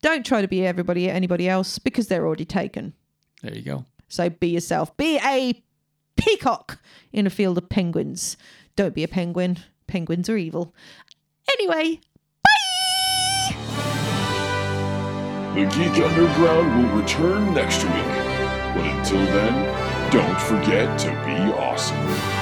don't try to be everybody, anybody else, because they're already taken. There you go. So be yourself. Be a peacock in a field of penguins. Don't be a penguin. Penguins are evil. Anyway, The Geek Underground will return next week. But until then, don't forget to be awesome.